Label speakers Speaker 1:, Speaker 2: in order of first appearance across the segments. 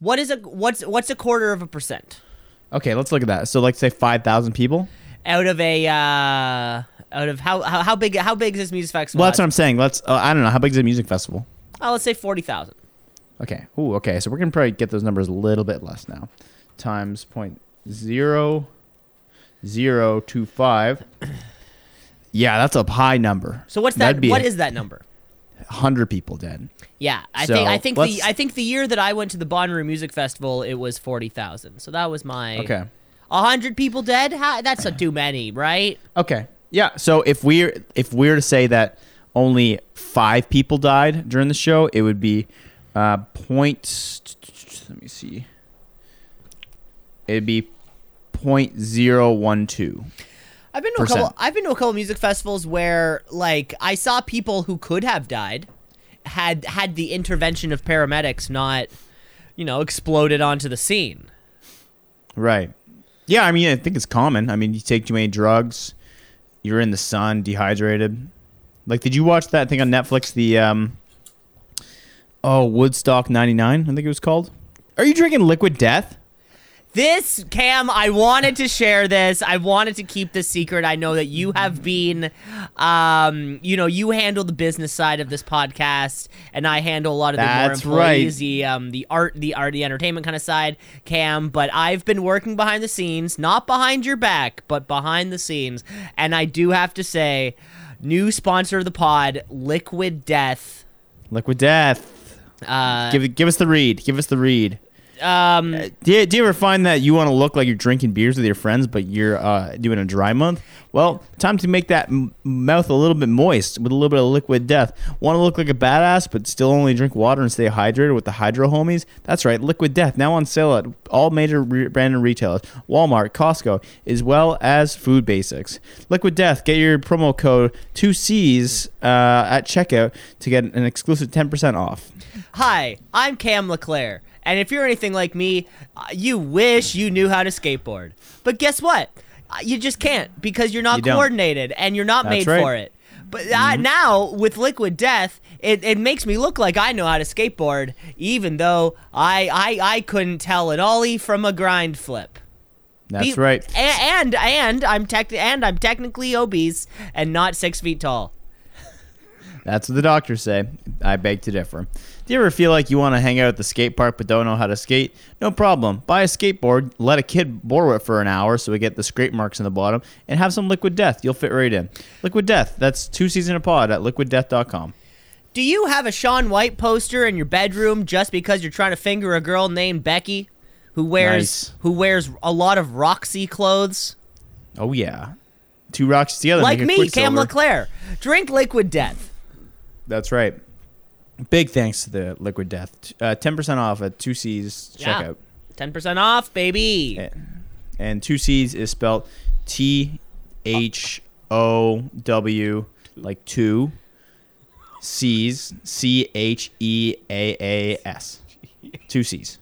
Speaker 1: What is a what's what's a quarter of a percent
Speaker 2: Okay, let's look at that. So, like, say five thousand people.
Speaker 1: out of a uh, out of how, how how big how big is this music festival?
Speaker 2: Well, that's what I'm saying. Let's. Uh, I don't know how big is a music festival.
Speaker 1: oh, let's say forty thousand.
Speaker 2: Okay. Ooh. Okay. So we're gonna probably get those numbers a little bit less now. Times point zero zero two five. Yeah, that's a high number.
Speaker 1: So what's
Speaker 2: That'd be
Speaker 1: What
Speaker 2: a
Speaker 1: is that number?
Speaker 2: Hundred people dead?
Speaker 1: Yeah, I
Speaker 2: So,
Speaker 1: think I think the I think the year that I went to the Bonnaroo Music Festival, it was forty thousand. So that was my
Speaker 2: Okay.
Speaker 1: A hundred people dead? How, that's not too many, right?
Speaker 2: Okay. Yeah. So if we're if we're to say that only five people died during the show, it would be uh, point. Let me see. It'd be point zero one two.
Speaker 1: I've been to a couple. I've been to a couple music festivals where, like, I saw people who could have died, had had the intervention of paramedics not, you know, exploded onto the scene.
Speaker 2: Right. Yeah, I mean, I think it's common. I mean, you take too many drugs, you're in the sun, dehydrated. Like, did you watch that thing on Netflix? The um, oh Woodstock '99, I think it was called. Are you drinking Liquid Death?
Speaker 1: This Cam, I wanted to share this. I wanted to keep this secret. I know that you have been, um, you know, you handle the business side of this podcast, and I handle a lot of the
Speaker 2: That's
Speaker 1: more
Speaker 2: right.
Speaker 1: the um, the art, the art, the entertainment kind of side. Cam, but I've been working behind the scenes, not behind your back, but behind the scenes, and I do have to say, new sponsor of the pod, Liquid Death.
Speaker 2: Liquid Death.
Speaker 1: Uh,
Speaker 2: Give give us the read. Give us the read.
Speaker 1: Um,
Speaker 2: Do you, do you ever find that you want to look like you're drinking beers with your friends, but you're uh, doing a dry month? Well, time to make that m- mouth a little bit moist with a little bit of liquid death. Want to look like a badass, but still only drink water and stay hydrated with the Hydro Homies? That's right, Liquid Death now on sale at all major re- and retailers, Walmart, Costco, as well as Food Basics. Liquid Death, get your promo code 2Cs uh, at checkout to get an exclusive 10% off.
Speaker 1: Hi, I'm Cam LeClaire, and if you're anything like me, uh, you wish you knew how to skateboard. But guess what? Uh, You just can't because you're not
Speaker 2: You
Speaker 1: coordinated and you're not
Speaker 2: That's
Speaker 1: made
Speaker 2: right.
Speaker 1: for it. But uh, now with Liquid Death, it, it makes me look like I know how to skateboard, even though I I, I couldn't tell an ollie from a grind flip.
Speaker 2: That's
Speaker 1: Be-
Speaker 2: right.
Speaker 1: a- And and I'm tech and I'm technically obese and not six feet tall.
Speaker 2: That's what the doctors say. I beg to differ. Do you ever feel like you want to hang out at the skate park but don't know how to skate? No problem. Buy a skateboard, let a kid borrow it for an hour so we get the scrape marks in the bottom, and have some Liquid Death. You'll fit right in. Liquid Death, that's two C's in a pod at liquiddeath.com.
Speaker 1: Do you have a Shaun White poster in your bedroom just because you're trying to finger a girl named Becky who wears
Speaker 2: Nice.
Speaker 1: who wears a lot of Roxy clothes?
Speaker 2: Oh, yeah. Two rocks together.
Speaker 1: like me, Cam LeClaire. Drink Liquid Death.
Speaker 2: That's right. Big thanks to the Liquid Death. Uh, 10% off at 2C's
Speaker 1: Yeah.
Speaker 2: checkout.
Speaker 1: 10% off, baby.
Speaker 2: And two C's is spelled T H O W, like two C's, C H E A A S. Two C's.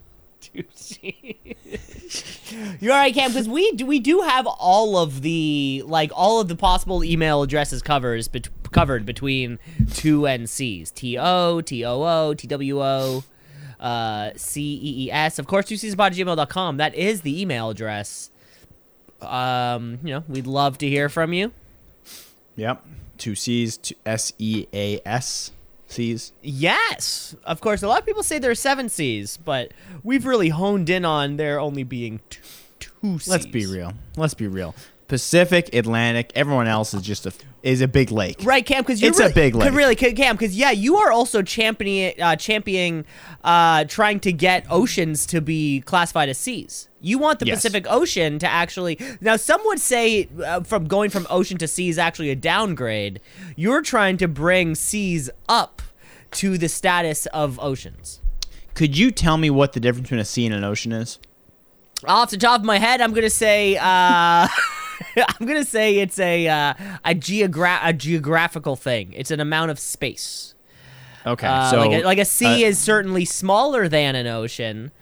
Speaker 1: You're all right, Cam, because we do we do have all of the like all of the possible email addresses covers bet- covered between two and C's. T O, T O O, T W O, uh, C E E S. Of course, two C's about gmail.com. That is the email address. Um, you know, we'd love to hear from you.
Speaker 2: Yep. Two C's, two S E A S. C's.
Speaker 1: Yes, of course. A lot of people say there are seven C's, but we've really honed in on there only being two, two C's.
Speaker 2: Let's be real. Let's be real. Pacific, Atlantic, everyone else is just a is a big lake.
Speaker 1: Right, Cam, because you're
Speaker 2: It's a big lake.
Speaker 1: Really, Cam, because yeah, you are also championing, uh, championing, uh, trying to get oceans to be classified as seas. You want the
Speaker 2: Yes.
Speaker 1: Pacific Ocean to actually. Now, some would say uh, from going from ocean to sea is actually a downgrade. You're trying to bring seas up to the status of oceans.
Speaker 2: Could you tell me what the difference between a sea and an ocean is?
Speaker 1: Off the top of my head, I'm gonna say. Uh, I'm gonna say it's a uh, a geogra- a geographical thing. It's an amount of space.
Speaker 2: Okay,
Speaker 1: Uh,
Speaker 2: so
Speaker 1: like a, like a sea
Speaker 2: uh,
Speaker 1: is certainly smaller than an ocean.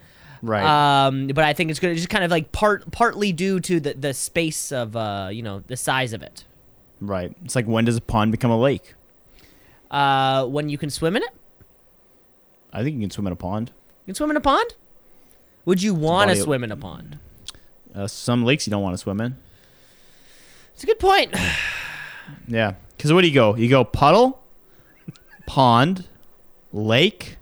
Speaker 2: right.
Speaker 1: Um, but I think it's gonna just kind of like part partly due to the the space of uh you know the size of it.
Speaker 2: right. It's like when does a pond become a lake?
Speaker 1: Uh, when you can swim in it,
Speaker 2: I think you can swim in a pond.
Speaker 1: you can swim in a pond. Would you want to swim in a pond?
Speaker 2: Uh, some lakes you don't want to swim in.
Speaker 1: It's a good point.
Speaker 2: Yeah, because what do you go? You go puddle, pond, lake,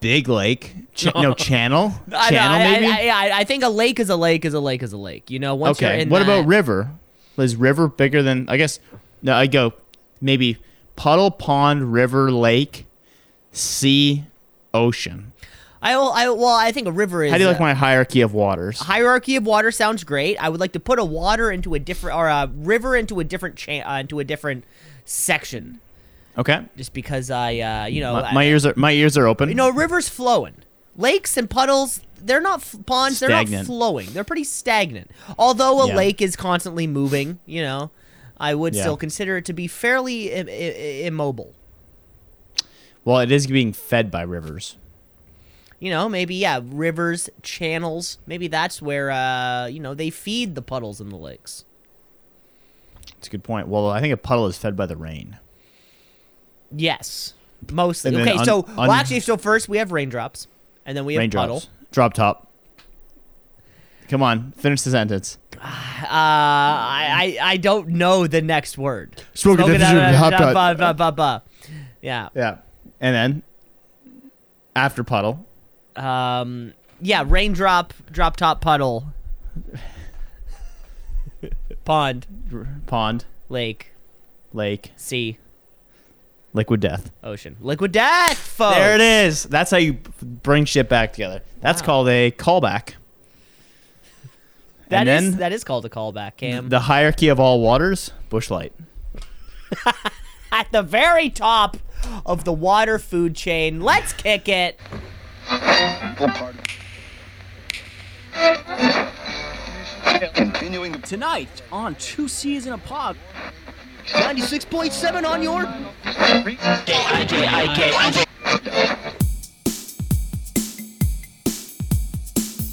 Speaker 2: big lake, ch- no channel, channel
Speaker 1: I,
Speaker 2: maybe.
Speaker 1: I, I, I think a lake is a lake is a lake is a lake. You know, once you're
Speaker 2: okay, what
Speaker 1: that-
Speaker 2: about river? Is river bigger than? I guess no. I go maybe puddle, pond, river, lake, sea, ocean.
Speaker 1: I, will- I well, I think a river is.
Speaker 2: How do you like
Speaker 1: uh,
Speaker 2: my hierarchy of waters?
Speaker 1: hierarchy of water sounds great. I would like to put a water into a different or a river into a different cha- uh, into a different section,
Speaker 2: Okay,
Speaker 1: just because I, uh, you know,
Speaker 2: my, my ears are my ears are open.
Speaker 1: you know, rivers flowing, lakes and puddles. They're not f- ponds. They're not flowing. They're pretty stagnant. Although a
Speaker 2: Yeah.
Speaker 1: lake is constantly moving, you know, I would
Speaker 2: Yeah.
Speaker 1: still consider it to be fairly I- I- immobile.
Speaker 2: well, it is being fed by rivers.
Speaker 1: You know, maybe yeah, rivers, channels. Maybe that's where uh, you know they feed the puddles and the lakes.
Speaker 2: It's a good point. Well, I think a puddle is fed by the rain.
Speaker 1: Yes, mostly. Okay,
Speaker 2: un-
Speaker 1: so
Speaker 2: un-
Speaker 1: well, actually, so first we have raindrops, and then we have
Speaker 2: Raindrops.
Speaker 1: puddle.
Speaker 2: Drop top. Come on, finish the sentence.
Speaker 1: Uh, I, I I don't know the next word.
Speaker 2: Smoking
Speaker 1: Smoking ba. Yeah.
Speaker 2: Yeah. And then after puddle,
Speaker 1: Um. Yeah. Raindrop. Drop top puddle. Pond.
Speaker 2: pond,
Speaker 1: Lake.
Speaker 2: lake,
Speaker 1: Sea.
Speaker 2: liquid death.
Speaker 1: Ocean. Liquid death, folks.
Speaker 2: There it is. That's how you bring shit back together. That's
Speaker 1: Wow.
Speaker 2: called a callback.
Speaker 1: That
Speaker 2: and
Speaker 1: is
Speaker 2: then
Speaker 1: that is called a callback, Cam.
Speaker 2: the hierarchy of all waters, Busch Light.
Speaker 1: At the very top of the water food chain. Let's kick it.
Speaker 3: Continuing
Speaker 4: Tonight on Two Seas in a Pod. 96.7 on your.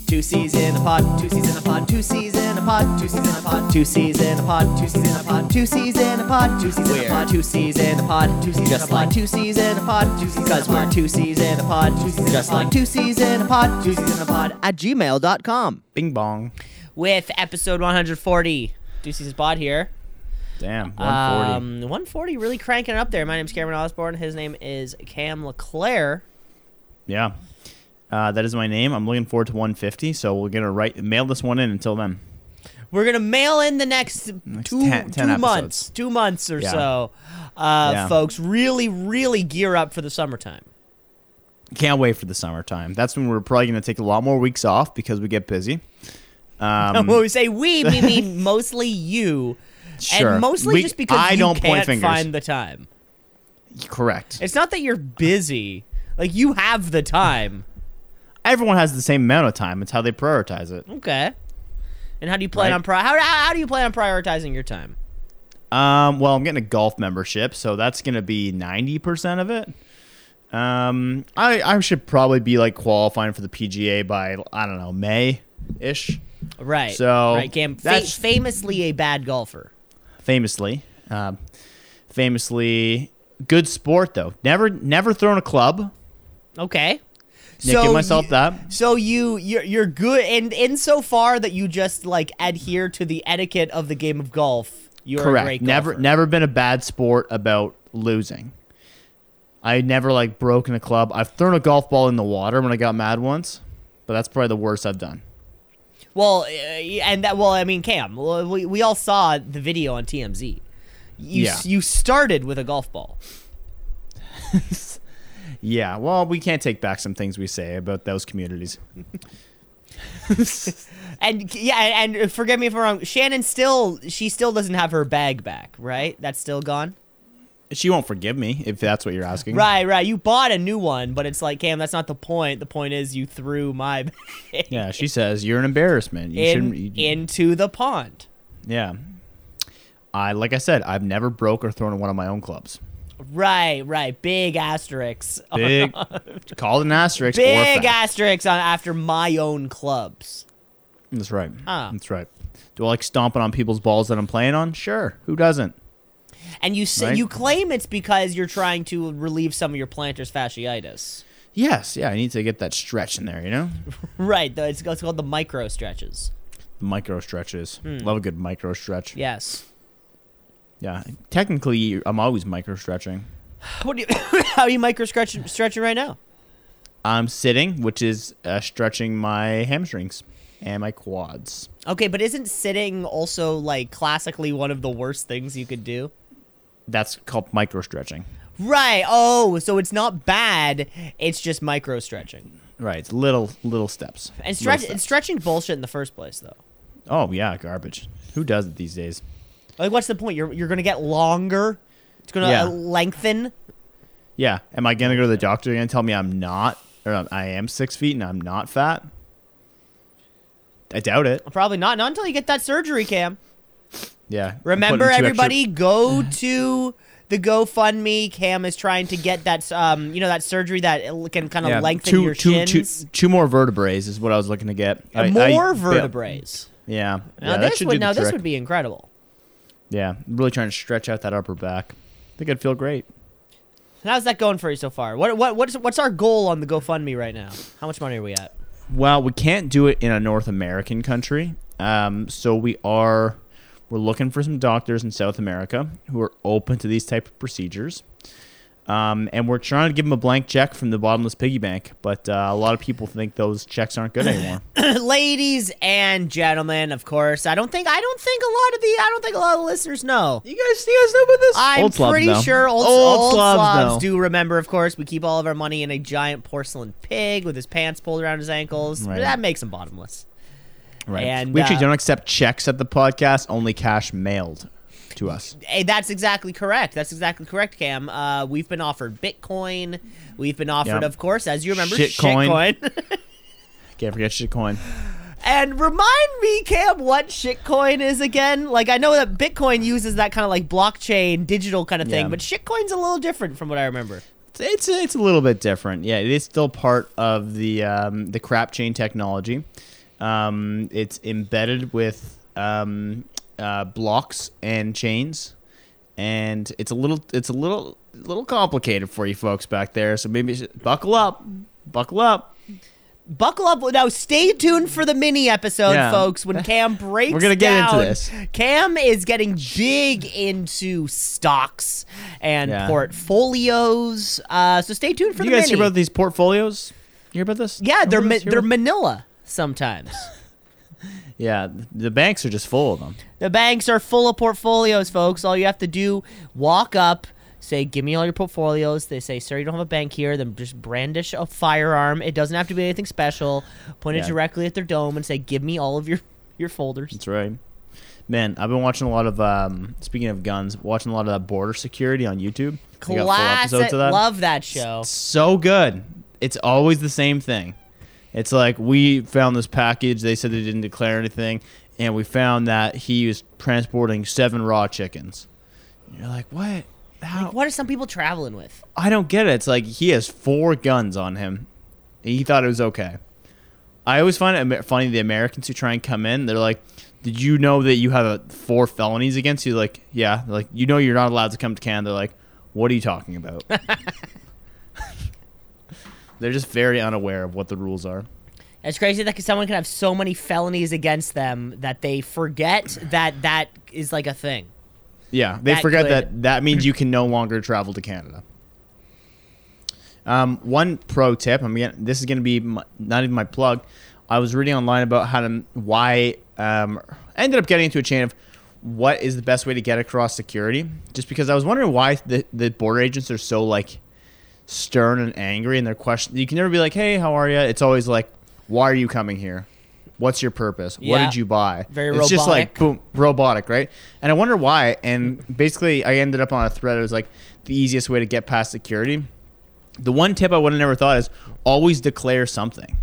Speaker 1: Two C's in a pod, two C's in a pod, two C's in a pod, two C's in a pod, two C's in a pod, two C's in a pod, two C's in a pod, two C's in a pod, two C's in a pod, two C's just like two C's in a pod, two C's because we're two C's in a pod, two C's just like two C's in a pod, two C's in a pod at gmail.com.
Speaker 2: Bing bong.
Speaker 1: With episode 140, two C's pod here.
Speaker 2: Damn. 140.
Speaker 1: Um, 140 really cranking it up there. My name's Cameron Osborne. His name is Cam LeClaire.
Speaker 2: yeah. Uh, that is my name. I'm looking forward to 150, so we're gonna write mail this one in until then.
Speaker 1: We're gonna mail in the next,
Speaker 2: Next
Speaker 1: two
Speaker 2: 10 10
Speaker 1: two months, two months or
Speaker 2: Yeah.
Speaker 1: so. Uh,
Speaker 2: Yeah.
Speaker 1: Folks, really, really gear up for the summertime.
Speaker 2: Can't wait for the summertime. That's when we're probably gonna take a lot more weeks off because we get busy. Um,
Speaker 1: when we say we, we mean mostly you,
Speaker 2: sure.
Speaker 1: and mostly
Speaker 2: We-
Speaker 1: just because
Speaker 2: I
Speaker 1: you
Speaker 2: don't
Speaker 1: can't
Speaker 2: point fingers.
Speaker 1: find the time.
Speaker 2: Correct.
Speaker 1: It's not that you're busy; like you have the time.
Speaker 2: Everyone has the same amount of time. It's how they prioritize it.
Speaker 1: Okay. And how do you plan
Speaker 2: Right.
Speaker 1: on pri- how, how how do you plan on prioritizing your time?
Speaker 2: Um, well, I'm getting a golf membership, so that's gonna be ninety percent of it. Um, I I should probably be like qualifying for the PGA by I don't know May ish.
Speaker 1: Right.
Speaker 2: So,
Speaker 1: right, Cam, fa-
Speaker 2: that's-
Speaker 1: famously a bad golfer.
Speaker 2: Famously, um, famously good sport though. Never never thrown a club.
Speaker 1: Okay.
Speaker 2: Yeah, give myself
Speaker 1: you,
Speaker 2: that.
Speaker 1: So you you're, you're good in insofar that you just like adhere to the etiquette of the game of golf. You're a
Speaker 2: Correct.
Speaker 1: great
Speaker 2: Never never been a bad sport about losing. I never like broken a club. I've thrown a golf ball in the water when I got mad once, but that's probably the worst I've done.
Speaker 1: Well, uh, and that well, I mean, Cam, we we all saw the video on TMZ. You
Speaker 2: Yeah.
Speaker 1: you started with a golf ball.
Speaker 2: Yeah, well, we can't take back some things we say about those communities.
Speaker 1: And yeah, and forgive me if I'm wrong. Shannon still she still doesn't have her bag back, right? That's still gone.
Speaker 2: She won't forgive me if that's what you're asking.
Speaker 1: Right, right. You bought a new one, but it's like Cam. That's not the point. The point is you threw my bag
Speaker 2: Yeah, she says you're an embarrassment. You
Speaker 1: in,
Speaker 2: shouldn't. You,
Speaker 1: into the pond.
Speaker 2: yeah. I like I said, I've never broke or thrown one of my own clubs.
Speaker 1: Right, right. Big asterisks.
Speaker 2: Big, called an asterisk.
Speaker 1: Big asterisks on after my own clubs.
Speaker 2: That's right.
Speaker 1: Huh.
Speaker 2: That's right. Do I like stomping on people's balls that I'm playing on? Sure. Who doesn't?
Speaker 1: And you say,
Speaker 2: Right.
Speaker 1: you claim it's because you're trying to relieve some of your plantar's fasciitis.
Speaker 2: Yes, yeah, I need to get that stretch in there, you know?
Speaker 1: Right. It's, it's called the micro stretches.
Speaker 2: Micro stretches.
Speaker 1: Hmm.
Speaker 2: Love a good micro stretch.
Speaker 1: Yes.
Speaker 2: Yeah. Technically, I'm always micro stretching.
Speaker 1: What do you? how are you micro stretch, stretching right now?
Speaker 2: I'm sitting, which is uh, stretching my hamstrings and my quads.
Speaker 1: Okay, but isn't sitting also like classically one of the worst things you could do?
Speaker 2: That's called micro stretching.
Speaker 1: Right. Oh, so it's not bad. It's just micro stretching.
Speaker 2: Right. It's little little steps.
Speaker 1: And
Speaker 2: Little
Speaker 1: stretch
Speaker 2: steps.
Speaker 1: and stretching bullshit in the first place though.
Speaker 2: Oh yeah, garbage. Who does it these days?
Speaker 1: Like what's the point? You're you're going to get longer. It's going to
Speaker 2: Yeah.
Speaker 1: uh, lengthen.
Speaker 2: Yeah. Am I gonna go to the doctor and tell me I'm not, or I'm- I am six feet and I'm not fat? I doubt it.
Speaker 1: Probably not. Not until you get that surgery, Cam.
Speaker 2: Yeah.
Speaker 1: Remember,
Speaker 2: putting two extra-
Speaker 1: everybody, go to the GoFundMe. Cam is trying to get that, um, you know, that surgery that can kind of
Speaker 2: Yeah,
Speaker 1: lengthen
Speaker 2: two,
Speaker 1: your
Speaker 2: two, two,
Speaker 1: shins.
Speaker 2: two more vertebrae is what I was looking to get. I- I-
Speaker 1: More
Speaker 2: yeah.
Speaker 1: vertebrae.
Speaker 2: Yeah.
Speaker 1: Now
Speaker 2: yeah,
Speaker 1: this
Speaker 2: should
Speaker 1: would now this
Speaker 2: trick.
Speaker 1: would be incredible.
Speaker 2: Yeah, really trying to stretch out that upper back. I think I'd feel great.
Speaker 1: How's that going for you so far? What what what's what's our goal on the GoFundMe right now? How much money are we at?
Speaker 2: Well, we can't do it in a North American country, um, so we are we're looking for some doctors in South America who are open to these type of procedures, um, and we're trying to give them a blank check from the bottomless piggy bank. But uh, a lot of people think those checks aren't good anymore.
Speaker 1: Ladies and gentlemen, of course, I don't think I don't think a lot of the I don't think a lot of the listeners know.
Speaker 2: you guys, you guys know about this?
Speaker 1: I'm
Speaker 2: Old slobs
Speaker 1: pretty
Speaker 2: know.
Speaker 1: sure old,
Speaker 2: Old
Speaker 1: old
Speaker 2: slobs
Speaker 1: Slavs
Speaker 2: know.
Speaker 1: do remember, of course. We keep all of our money in a giant porcelain pig with his pants pulled around his ankles.
Speaker 2: Right.
Speaker 1: That makes him bottomless.
Speaker 2: Right.
Speaker 1: and,
Speaker 2: we actually
Speaker 1: uh,
Speaker 2: don't accept checks at the podcast; only cash mailed to us.
Speaker 1: Hey, that's exactly correct. That's exactly correct, Cam. Uh, we've been offered Bitcoin. We've been offered,
Speaker 2: Yep.
Speaker 1: of course, as you remember,
Speaker 2: Shitcoin.
Speaker 1: shitcoin.
Speaker 2: Can't forget shitcoin.
Speaker 1: and remind me, Cam, what shitcoin is again? Like, I know that Bitcoin uses that kind of like blockchain, digital kind of thing,
Speaker 2: Yeah.
Speaker 1: but shitcoin's a little different from what I remember.
Speaker 2: It's it's a, it's a little bit different. Yeah, it is still part of the um, the crap chain technology. Um, it's embedded with um, uh, blocks and chains, and it's a little it's a little little complicated for you folks back there. So maybe buckle up, buckle up.
Speaker 1: Buckle up now. Stay tuned for the mini episode,
Speaker 2: Yeah.
Speaker 1: folks. When Cam breaks,
Speaker 2: We're gonna get into
Speaker 1: down-
Speaker 2: this.
Speaker 1: Cam is getting big into stocks and
Speaker 2: Yeah.
Speaker 1: portfolios. Uh, so stay tuned for
Speaker 2: you
Speaker 1: the
Speaker 2: guys
Speaker 1: mini.
Speaker 2: hear about these portfolios? You hear about this?
Speaker 1: yeah, they're ma- they're Manila sometimes.
Speaker 2: Yeah, the banks are just full of them.
Speaker 1: the banks are full of portfolios, folks. All you have to do walk up. Say, give me all your portfolios. They say, sir, you don't have a bank here. Then just brandish a firearm. It doesn't have to be anything special. Point it directly at their dome and say, give me all of your, your folders.
Speaker 2: That's right. Man, I've been watching a lot of um, speaking of guns, watching a lot of that border security on YouTube. They got full
Speaker 1: Classic.
Speaker 2: that.
Speaker 1: Love that show.
Speaker 2: so good. It's always the same thing. It's like we found this package. They said they didn't declare anything, and we found that he was transporting seven raw chickens. And you're like, what? How?
Speaker 1: What are some people traveling with?
Speaker 2: I don't get it. It's like he has four guns on him. He thought it was okay. I always find it funny the Americans who try and come in. They're like, "Did you know that you have uh four felonies against you?" Like, yeah. They're like, you know, you're not allowed to come to Canada. They're like, what are you talking about? They're just very unaware of what the rules are.
Speaker 1: It's crazy that someone can have so many felonies against them that they forget that that is like a thing.
Speaker 2: Yeah, they
Speaker 1: That
Speaker 2: forget
Speaker 1: could-
Speaker 2: that that means you can no longer travel to Canada. Um, one pro tip. I'm gonna, this is going to be my, not even my plug. I was reading online about how to why. Um, I ended up getting into a chain of what is the best way to get across security. Just because I was wondering why the the border agents are so like stern and angry in their question. You can never be like, "Hey, how are you?" It's always like, "Why are you coming here? What's your purpose? What did you buy?"
Speaker 1: Very
Speaker 2: it's just like
Speaker 1: robotic.
Speaker 2: boom, robotic, right? And I wonder why. And basically, I ended up on a thread. It was like the easiest way to get past security. The one tip I would have never thought is always declare something,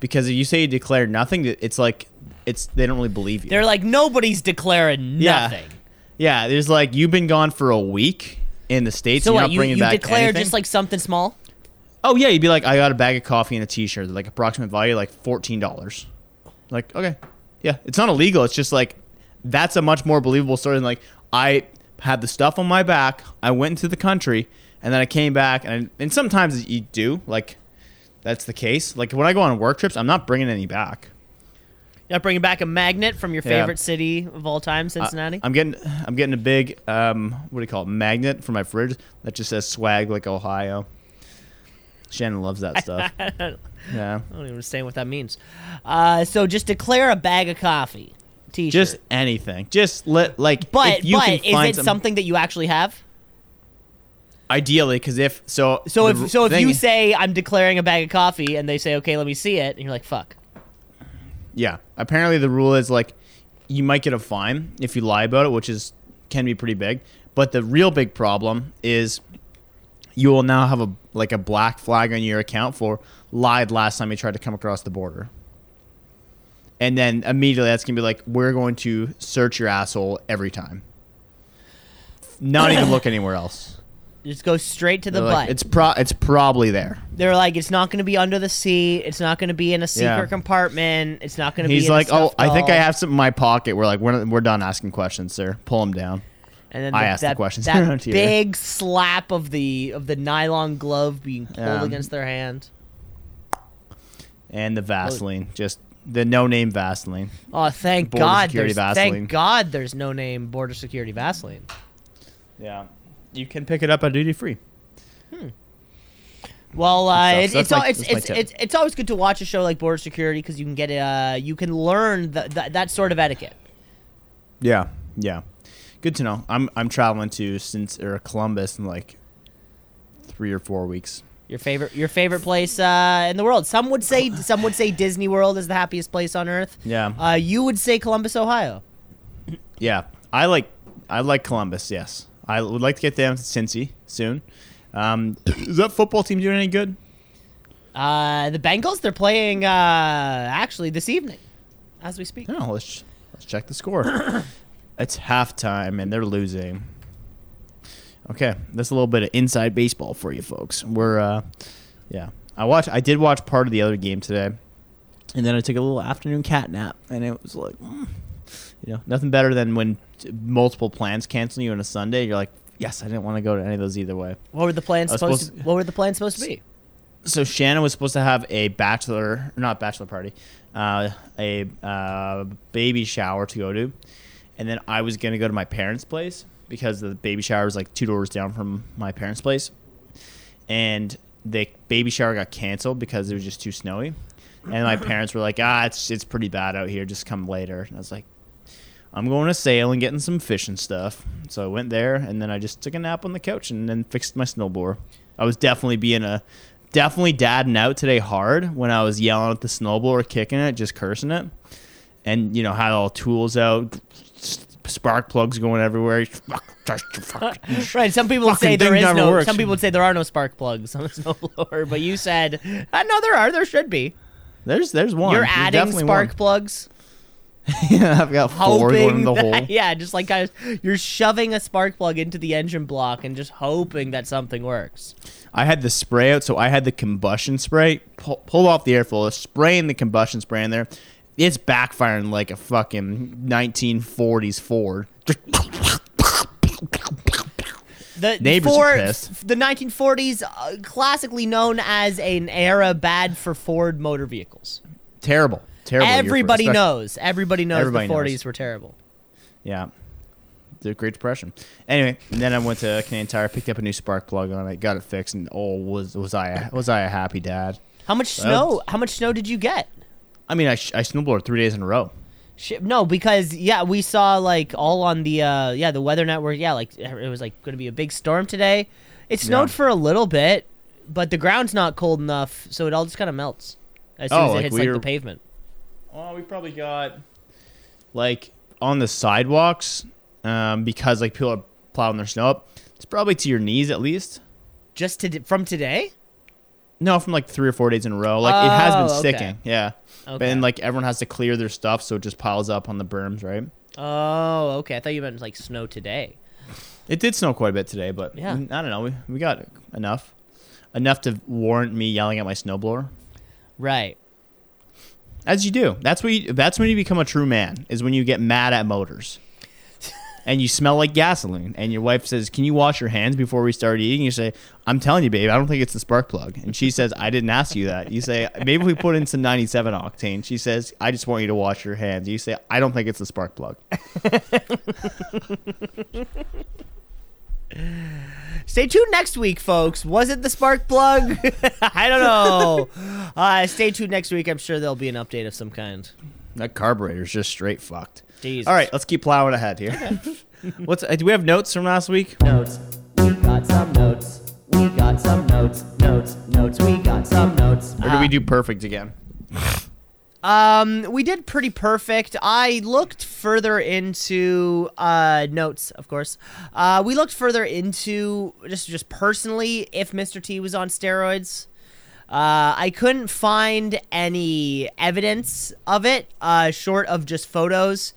Speaker 2: because if you say you declare nothing, it's like it's they don't really believe you.
Speaker 1: They're like nobody's declaring
Speaker 2: Yeah.
Speaker 1: nothing.
Speaker 2: yeah, there's like you've been gone for a week in the states.
Speaker 1: So
Speaker 2: you're
Speaker 1: what?
Speaker 2: not
Speaker 1: You,
Speaker 2: bringing
Speaker 1: you
Speaker 2: back
Speaker 1: declare
Speaker 2: anything?
Speaker 1: just like something small?
Speaker 2: Oh yeah, you'd be like, I got a bag of coffee and a T-shirt, like approximate value like fourteen dollars. Like okay, yeah, it's not illegal. It's just like that's a much more believable story than like I had the stuff on my back. I went into the country and then I came back and and sometimes you do like that's the case. Like when I go on work trips, I'm not bringing any back.
Speaker 1: Yeah, bringing back a magnet from your
Speaker 2: Yeah.
Speaker 1: favorite city of all time, Cincinnati.
Speaker 2: I, am getting I'm getting a big um what do you call it magnet for my fridge that just says swag like Ohio. Shannon loves that stuff. yeah.
Speaker 1: I don't even understand what that means. Uh, so just declare a bag of coffee, t-shirt.
Speaker 2: Just anything. Just let like
Speaker 1: but
Speaker 2: if you
Speaker 1: but
Speaker 2: can
Speaker 1: is it
Speaker 2: some-
Speaker 1: something that you actually have?
Speaker 2: ideally because if so
Speaker 1: So if so if you say I'm declaring a bag of coffee and they say okay, let me see it, and you're like fuck.
Speaker 2: Yeah. Apparently the rule is like you might get a fine if you lie about it, which is can be pretty big. But the real big problem is you will now have a like a black flag on your account for lied last time you tried to come across the border. And then immediately that's gonna be like, we're going to search your asshole every time. Not even look anywhere else.
Speaker 1: Just go straight to the
Speaker 2: They're
Speaker 1: butt.
Speaker 2: it's pro it's probably there.
Speaker 1: They're like, it's not going to be under the seat. It's not going to be in a secret
Speaker 2: Yeah.
Speaker 1: compartment. It's not going to be.
Speaker 2: He's
Speaker 1: in a
Speaker 2: like, oh,
Speaker 1: stuffed
Speaker 2: I think I
Speaker 1: doll."
Speaker 2: have something in my pocket. We're like, we're, we're done asking questions, sir. Pull him down.
Speaker 1: And then
Speaker 2: I asked the
Speaker 1: that,
Speaker 2: questions
Speaker 1: That big slap of the of the nylon glove being pulled
Speaker 2: Yeah.
Speaker 1: against their hand.
Speaker 2: and the Vaseline, just the no-name Vaseline.
Speaker 1: Oh, thank
Speaker 2: Border
Speaker 1: God!
Speaker 2: security
Speaker 1: There's,
Speaker 2: Vaseline.
Speaker 1: thank God, there's no name border security Vaseline.
Speaker 2: Yeah, you can pick it up at duty free.
Speaker 1: Well, uh, it's it's,
Speaker 2: So
Speaker 1: al-
Speaker 2: that's my-
Speaker 1: it's, it's, it's it's always good to watch a show like Border Security because you can get uh you can learn th- th- that sort of etiquette.
Speaker 2: Yeah, yeah, good to know. I'm I'm traveling to Cincy or Columbus in like three or four weeks.
Speaker 1: Your favorite your favorite place uh, in the world. Some would say some would say Disney World is the happiest place on earth.
Speaker 2: Yeah,
Speaker 1: Uh, you would say Columbus, Ohio.
Speaker 2: yeah. I like I like Columbus. Yes, I would like to get down to Cincy soon. Um, is that football team doing any good?
Speaker 1: Uh, the Bengals they're playing uh, actually this evening, as we speak.
Speaker 2: No, let's let's check the score. it's halftime and they're losing. Okay, that's a little bit of inside baseball for you folks. We're uh yeah. I watched I did watch part of the other game today. And then I took a little afternoon cat nap and it was like mm, you know, nothing better than when t- multiple plans cancel you on a Sunday. You're like, "Yes, I didn't want to go to any of those either way."
Speaker 1: What were the plans
Speaker 2: I was
Speaker 1: supposed?
Speaker 2: supposed
Speaker 1: to, what were the plans supposed to be?
Speaker 2: so Shannon was supposed to have a bachelor, not bachelor party, uh, a uh, baby shower to go to, and then I was gonna go to my parents' place because the baby shower is like two doors down from my parents' place, and the baby shower got canceled because it was just too snowy, and my parents were like, ah, it's it's pretty bad out here, just come later, and I was like. I'm going to sail and getting some fish and stuff. So I went there and then I just took a nap on the couch and then fixed my snowboard. I was definitely being a definitely dadding out today hard when I was yelling at the snowblower, kicking it, just cursing it, and you know had all tools out, spark plugs going everywhere.
Speaker 1: Right. Some people would say
Speaker 2: there is
Speaker 1: there
Speaker 2: thing
Speaker 1: is no.
Speaker 2: works.
Speaker 1: Some people would say there are no spark plugs on a snowblower, but you said uh, no, there are. There should be.
Speaker 2: There's there's one.
Speaker 1: You're
Speaker 2: There's
Speaker 1: adding spark
Speaker 2: one.
Speaker 1: plugs,
Speaker 2: yeah, I've got four going in the
Speaker 1: that,
Speaker 2: hole.
Speaker 1: yeah, just like guys, you're shoving a spark plug into the engine block and just hoping that something works.
Speaker 2: I had the spray out, so I had the combustion spray. Pull, pull off the airflow, spraying the combustion spray in there. It's backfiring like a fucking 1940s Ford.
Speaker 1: The
Speaker 2: Neighbors
Speaker 1: Ford, the 1940s, uh, classically known as an era bad for Ford motor vehicles.
Speaker 2: Terrible, terrible. year
Speaker 1: Everybody
Speaker 2: especially-
Speaker 1: knows. Everybody knows
Speaker 2: Everybody
Speaker 1: the
Speaker 2: knows.
Speaker 1: 40s were terrible.
Speaker 2: Yeah. The Great Depression. Anyway, and then I went to Canadian Tire, picked up a new spark plug on it, got it fixed, and oh, was was I a, was I a happy dad?
Speaker 1: How much snow? How much snow did you get?
Speaker 2: I mean, I, I snowboarded three days in a row.
Speaker 1: Shit, no, because yeah, we saw like all on the uh yeah the weather network. Yeah, like it was like going to be a big storm today. It snowed
Speaker 2: Yeah.
Speaker 1: for a little bit, but the ground's not cold enough, so it all just kind of melts as soon
Speaker 2: Oh,
Speaker 1: as it
Speaker 2: like
Speaker 1: hits
Speaker 2: we
Speaker 1: like
Speaker 2: were-
Speaker 1: the pavement.
Speaker 2: Oh, we probably got like on the sidewalks um, because like people are plowing their snow up. It's probably to your knees at least.
Speaker 1: Just to from today.
Speaker 2: No, from like three or four days in a row. Like it has been
Speaker 1: Oh, okay.
Speaker 2: sticking. Yeah.
Speaker 1: Okay.
Speaker 2: And like everyone has to clear their stuff, so it just piles up on the berms, right?
Speaker 1: Oh, okay. I thought you meant like snow today.
Speaker 2: It did snow quite a bit today, but
Speaker 1: Yeah.
Speaker 2: I don't know. We, we got enough. Enough to warrant me yelling at my snowblower.
Speaker 1: Right.
Speaker 2: As you do. That's when you, that's when you become a true man. Is when you get mad at motors. and you smell like gasoline. And your wife says, "Can you wash your hands before we start eating?" You say, "I'm telling you, babe, I don't think it's the spark plug." And she says, "I didn't ask you that." You say, "Maybe we put in some 97 octane." She says, "I just want you to wash your hands." You say, "I don't think it's the spark plug."
Speaker 1: Stay tuned next week, folks. Was it the spark plug? I don't know. Uh, stay tuned next week. I'm sure there'll be an update of some kind.
Speaker 2: That carburetor's just straight fucked.
Speaker 1: Jesus.
Speaker 2: All right, let's keep plowing ahead here. What's uh, do we have notes from last week?
Speaker 3: Notes. We got some notes. We got some notes. Notes. Notes. We got some notes.
Speaker 2: Or did we do perfect again?
Speaker 1: Um, we did pretty perfect. I looked further into uh notes, of course. Uh, we looked further into just just personally if Mr. T was on steroids. Uh, I couldn't find any evidence of it, uh, short of just photos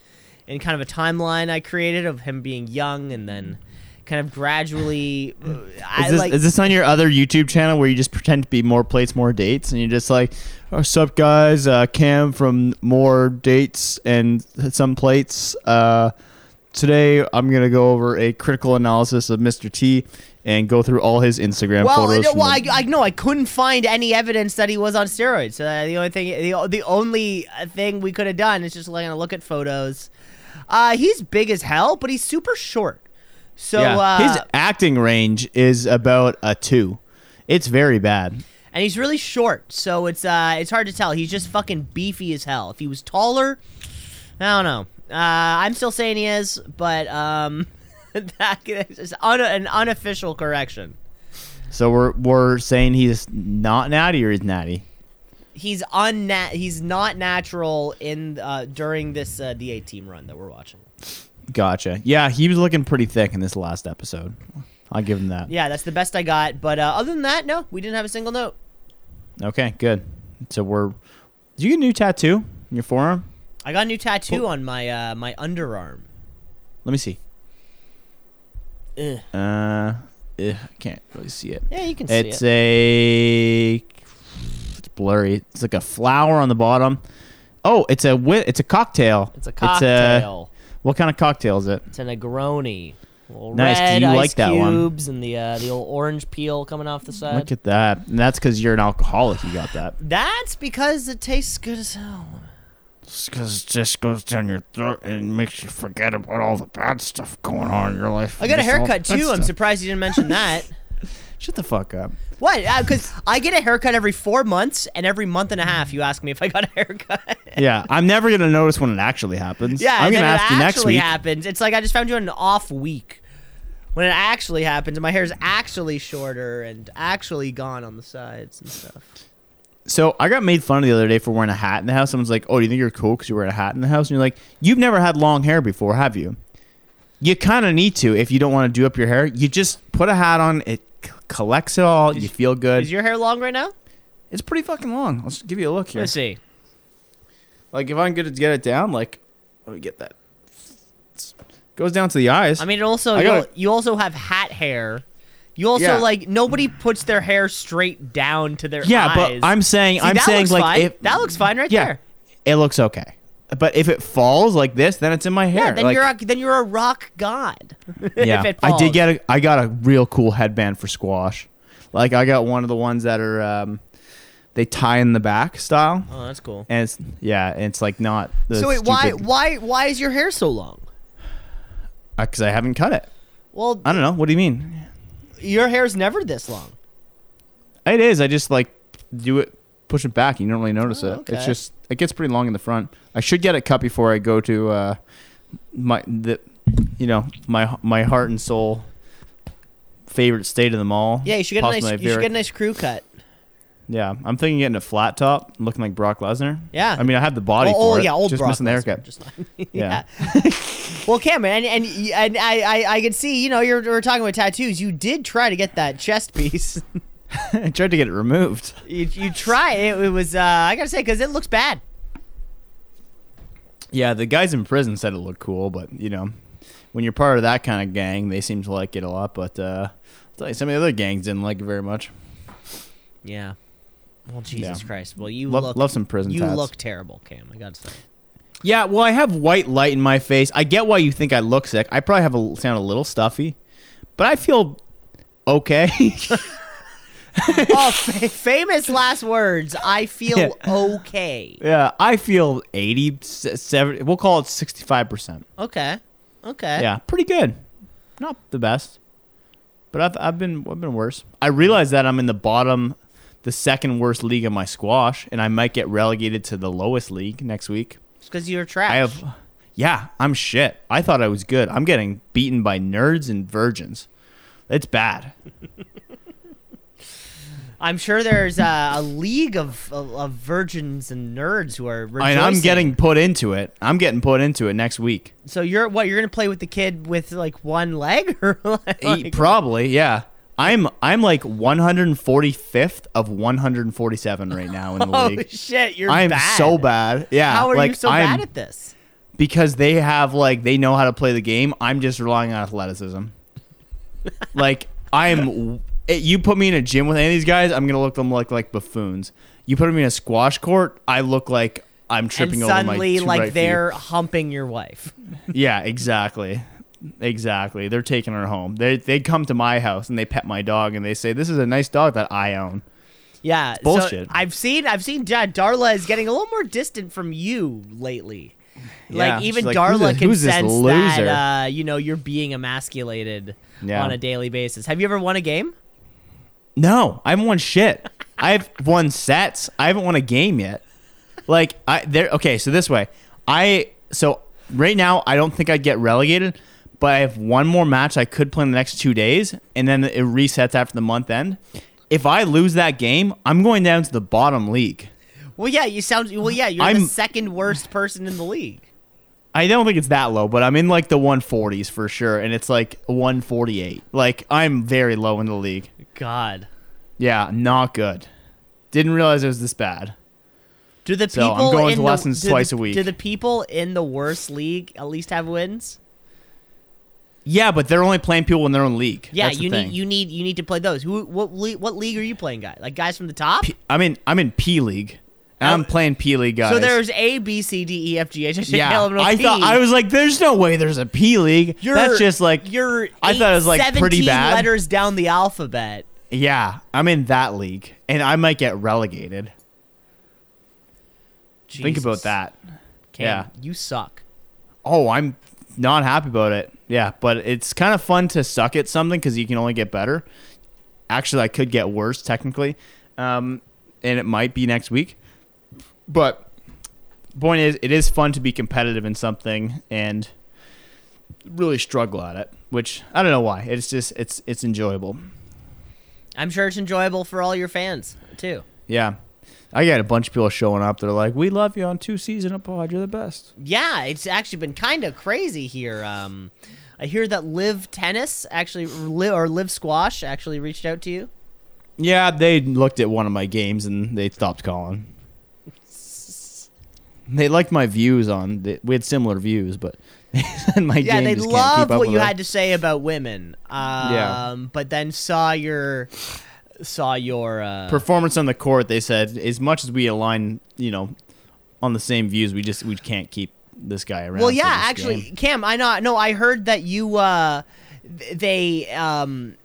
Speaker 1: and kind of a timeline I created of him being young and then kind of gradually. I
Speaker 2: Is this,
Speaker 1: like.
Speaker 2: is this on your other YouTube channel where you just pretend to be more plates, more dates, and you're just like, "Oh, sup guys, uh, Cam from more dates and some plates." Uh, today I'm gonna go over a critical analysis of Mr. T and go through all his Instagram
Speaker 1: Well,
Speaker 2: photos.
Speaker 1: well, I, I no, I couldn't find any evidence that he was on steroids. So uh, the only thing, the, the only uh, thing we could have done is just like a look at photos. Uh, he's big as hell, but he's super short. So
Speaker 2: yeah,
Speaker 1: uh,
Speaker 2: his acting range is about a two. It's very bad.
Speaker 1: and he's really short, so it's uh, it's hard to tell. He's just fucking beefy as hell. If he was taller, I don't know. Uh, I'm still saying he is, but um, that is un- an unofficial correction.
Speaker 2: So we're we're saying he's not natty or he's natty.
Speaker 1: he's unna- he's not natural in uh, during this uh, the A-Team run that we're watching.
Speaker 2: Gotcha. Yeah, he was looking pretty thick in this last episode. I'll give him that.
Speaker 1: Yeah, that's the best I got. But uh, other than that, no, we didn't have a single note.
Speaker 2: Okay, good. So we're. Did you get a new tattoo in your forearm?
Speaker 1: I got a new tattoo on my uh, my underarm.
Speaker 2: Let me see.
Speaker 1: Ugh.
Speaker 2: Uh, eh, I can't really see it.
Speaker 1: Yeah, you can see
Speaker 2: It's
Speaker 1: it.
Speaker 2: It's a. It's blurry. It's like a flower on the bottom. Oh, it's a It's a cocktail.
Speaker 1: It's a cocktail.
Speaker 2: What kind of cocktail is it?
Speaker 1: It's a Negroni. Little
Speaker 2: Nice, 'cause
Speaker 1: Red
Speaker 2: you
Speaker 1: ice
Speaker 2: like that one.
Speaker 1: cubes and the uh, the old orange peel coming off the side.
Speaker 2: Look at that. And that's because you're an alcoholic. You got that.
Speaker 1: That's because it tastes good as hell.
Speaker 2: Because it just goes down your throat and makes you forget about all the bad stuff going on in your life.
Speaker 1: I got a
Speaker 2: Miss all
Speaker 1: haircut
Speaker 2: that
Speaker 1: too. I'm
Speaker 2: stuff.
Speaker 1: surprised you didn't mention that.
Speaker 2: Shut the fuck up.
Speaker 1: what? Uh, because I get a haircut every four months, and every month and a half you ask me if I got a haircut.
Speaker 2: Yeah, I'm never gonna notice when it actually happens.
Speaker 1: Yeah,
Speaker 2: I'm gonna ask
Speaker 1: it
Speaker 2: you next
Speaker 1: actually
Speaker 2: week.
Speaker 1: happens. It's like I just found you on an off week. When it actually happens, my hair's actually shorter and actually gone on the sides and stuff.
Speaker 2: So I got made fun of the other day for wearing a hat in the house. Someone's like, "Oh, do you think you're cool because you're wearing a hat in the house?" And you're like, "You've never had long hair before, have you?" You kind of need to if you don't want to do up your hair. You just put a hat on. It collects it all. You feel good.
Speaker 1: Is your hair long right now?
Speaker 2: it's pretty fucking long. Let's give you a look here.
Speaker 1: Let's see.
Speaker 2: Like if I'm good to get it down, like let me get that. It's- goes down to the eyes.
Speaker 1: I mean, it also
Speaker 2: I
Speaker 1: you,
Speaker 2: gotta-
Speaker 1: you also have hat hair. You also
Speaker 2: Yeah.
Speaker 1: like nobody puts their hair straight down to their
Speaker 2: yeah,
Speaker 1: eyes.
Speaker 2: but I'm saying
Speaker 1: See,
Speaker 2: I'm saying like if
Speaker 1: that looks fine right
Speaker 2: yeah,
Speaker 1: there.
Speaker 2: it looks okay. But if it falls like this, then it's in my hair.
Speaker 1: Yeah, then
Speaker 2: Like-
Speaker 1: you're a, then you're a rock god.
Speaker 2: yeah,
Speaker 1: if it
Speaker 2: I did get a I got a real cool headband for squash. Like I got one of the ones that are um, they tie in the back style,
Speaker 1: Oh, that's cool.
Speaker 2: and it's yeah, it's like not the
Speaker 1: So wait, why why why is your hair so long?
Speaker 2: because I haven't cut it.
Speaker 1: Well,
Speaker 2: I don't know. What do you mean?
Speaker 1: your hair's never this long.
Speaker 2: It is. I just like do it, push it back. You don't really notice
Speaker 1: Oh,
Speaker 2: it.
Speaker 1: okay.
Speaker 2: It's just it gets pretty long in the front. I should get it cut before I go to uh, my the, you know my my heart and soul favorite state of them all.
Speaker 1: Yeah, you should get a nice you should get a nice crew cut.
Speaker 2: Yeah, I'm thinking getting a flat top, looking like Brock Lesnar.
Speaker 1: Yeah.
Speaker 2: I mean, I have the body
Speaker 1: oh,
Speaker 2: for
Speaker 1: oh,
Speaker 2: it.
Speaker 1: yeah, old
Speaker 2: just
Speaker 1: Brock
Speaker 2: missing the haircut.
Speaker 1: Just
Speaker 2: Yeah.
Speaker 1: yeah. well, Cameron, and and, and I, I I could see, you know, you're we're talking about tattoos. You did try to get that chest piece.
Speaker 2: I tried to get it removed.
Speaker 1: you you tried. It, it was uh, I gotta say because it looks bad.
Speaker 2: Yeah, the guys in prison said it looked cool, but you know, when you're part of that kind of gang, they seem to like it a lot. But uh, I'll tell you, some of the other gangs didn't like it very much.
Speaker 1: Yeah. Well, Jesus
Speaker 2: Yeah.
Speaker 1: Christ. Well, you
Speaker 2: Love-
Speaker 1: look
Speaker 2: love some prison
Speaker 1: You
Speaker 2: tats.
Speaker 1: look terrible, Cam. I gotta say.
Speaker 2: Yeah, well, I have white light in my face. I get why you think I look sick. I probably have a sound a little stuffy, but I feel okay.
Speaker 1: oh, fa- famous last words. I feel
Speaker 2: Yeah.
Speaker 1: okay.
Speaker 2: yeah, I feel 80, 70, we'll call it 65%.
Speaker 1: Okay. Okay.
Speaker 2: Yeah, pretty good. Not the best. But I've I've been I've been worse. I realize that I'm in the bottom the second worst league of my squash and I might get relegated to the lowest league next week.
Speaker 1: It's Because you're trash.
Speaker 2: I have Yeah, I'm shit. I thought I was good. I'm getting beaten by nerds and virgins. It's bad.
Speaker 1: I'm sure there's uh, a league of, of of virgins and nerds who are.
Speaker 2: And I'm getting put into it. I'm getting put into it next week.
Speaker 1: So you're what? You're gonna play with the kid with like one leg, or like,
Speaker 2: Probably, yeah. I'm I'm like 145th of 147 right now in the
Speaker 1: oh
Speaker 2: league.
Speaker 1: shit, you're
Speaker 2: I'm
Speaker 1: bad.
Speaker 2: so bad. Yeah,
Speaker 1: How are
Speaker 2: like
Speaker 1: you so
Speaker 2: I'm,
Speaker 1: bad at this?
Speaker 2: because they have like they know how to play the game. I'm just relying on athleticism. like I'm, it, you put me in a gym with any of these guys, I'm gonna look them like like buffoons. You put me in a squash court, I look like I'm tripping
Speaker 1: and
Speaker 2: over my
Speaker 1: suddenly, like
Speaker 2: right feet.
Speaker 1: they're humping your wife.
Speaker 2: Yeah, exactly. Exactly. They're taking her home. They they come to my house and they pet my dog and they say this is a nice dog that I own.
Speaker 1: Yeah,
Speaker 2: bullshit.
Speaker 1: So I've seen I've seen Darla is getting a little more distant from you lately.
Speaker 2: Yeah,
Speaker 1: Like even
Speaker 2: like,
Speaker 1: Darla
Speaker 2: this-
Speaker 1: can
Speaker 2: who's
Speaker 1: sense
Speaker 2: loser?"
Speaker 1: that uh, you know you're being emasculated
Speaker 2: Yeah.
Speaker 1: on a daily basis. Have you ever won a game?
Speaker 2: No, I haven't won shit. I've won sets. I haven't won a game yet. Like I there okay, so this way. I so right now I don't think I'd get relegated, but I have one more match I could play in the next 2 days and then it resets after the month end. If I lose that game, I'm going down to the bottom league.
Speaker 1: Well, yeah, you sound well. Yeah, you're the
Speaker 2: I'm-
Speaker 1: second worst person in the league.
Speaker 2: I don't think it's that low, but I'm in like the 140s for sure and it's like 148. Like I'm very low in the league.
Speaker 1: God,
Speaker 2: Yeah, not good. Didn't realize it was this bad.
Speaker 1: do the
Speaker 2: So,
Speaker 1: people
Speaker 2: I'm going
Speaker 1: in
Speaker 2: to
Speaker 1: the-
Speaker 2: lessons
Speaker 1: do
Speaker 2: twice
Speaker 1: the-
Speaker 2: a week.
Speaker 1: Do the people in the worst league at least have wins?
Speaker 2: Yeah, but they're only playing people in their own league.
Speaker 1: Yeah,
Speaker 2: That's
Speaker 1: you
Speaker 2: thing.
Speaker 1: need you need you need to play those. Who what league, what league are you playing, guy? Like guys from the top?
Speaker 2: P- I'm in. I'm in P League. And I'm playing P League guys.
Speaker 1: So there's A, B, C, D, E, F, G, H, I J, K,
Speaker 2: yeah.
Speaker 1: L, M, N, O,
Speaker 2: I
Speaker 1: P.
Speaker 2: thought I was like, there's no way there's a P League.
Speaker 1: You're,
Speaker 2: That's just like
Speaker 1: you're.
Speaker 2: I thought it was like pretty bad.
Speaker 1: letters down the alphabet.
Speaker 2: Yeah, I'm in that league, and I might get relegated. Think about that.
Speaker 1: Cam,
Speaker 2: Yeah.
Speaker 1: you suck.
Speaker 2: Oh, I'm not happy about it. Yeah, but it's kind of fun to suck at something because you can only get better. Actually, I could get worse technically, um, and it might be next week. But point is, it is fun to be competitive in something and really struggle at it. Which I don't know why. It's just it's it's enjoyable.
Speaker 1: I'm sure it's enjoyable for all your fans too.
Speaker 2: Yeah, I got a bunch of people showing up. They're like, "We love you on two season of pod. You're the best."
Speaker 1: Yeah, it's actually been kind of crazy here. Um, I hear that Live Tennis actually, or Live Squash actually reached out to you.
Speaker 2: Yeah, they looked at one of my games and they stopped calling. They liked my views on. The, we had similar views, but my
Speaker 1: Yeah, they loved what you
Speaker 2: it.
Speaker 1: had to say about women. Um,
Speaker 2: Yeah.
Speaker 1: but then saw your saw your uh,
Speaker 2: performance on the court. They said as much as we align, you know, on the same views, we just we can't keep this guy around.
Speaker 1: Well, yeah, actually,
Speaker 2: game.
Speaker 1: Cam, I know. No, I heard that you uh, they um,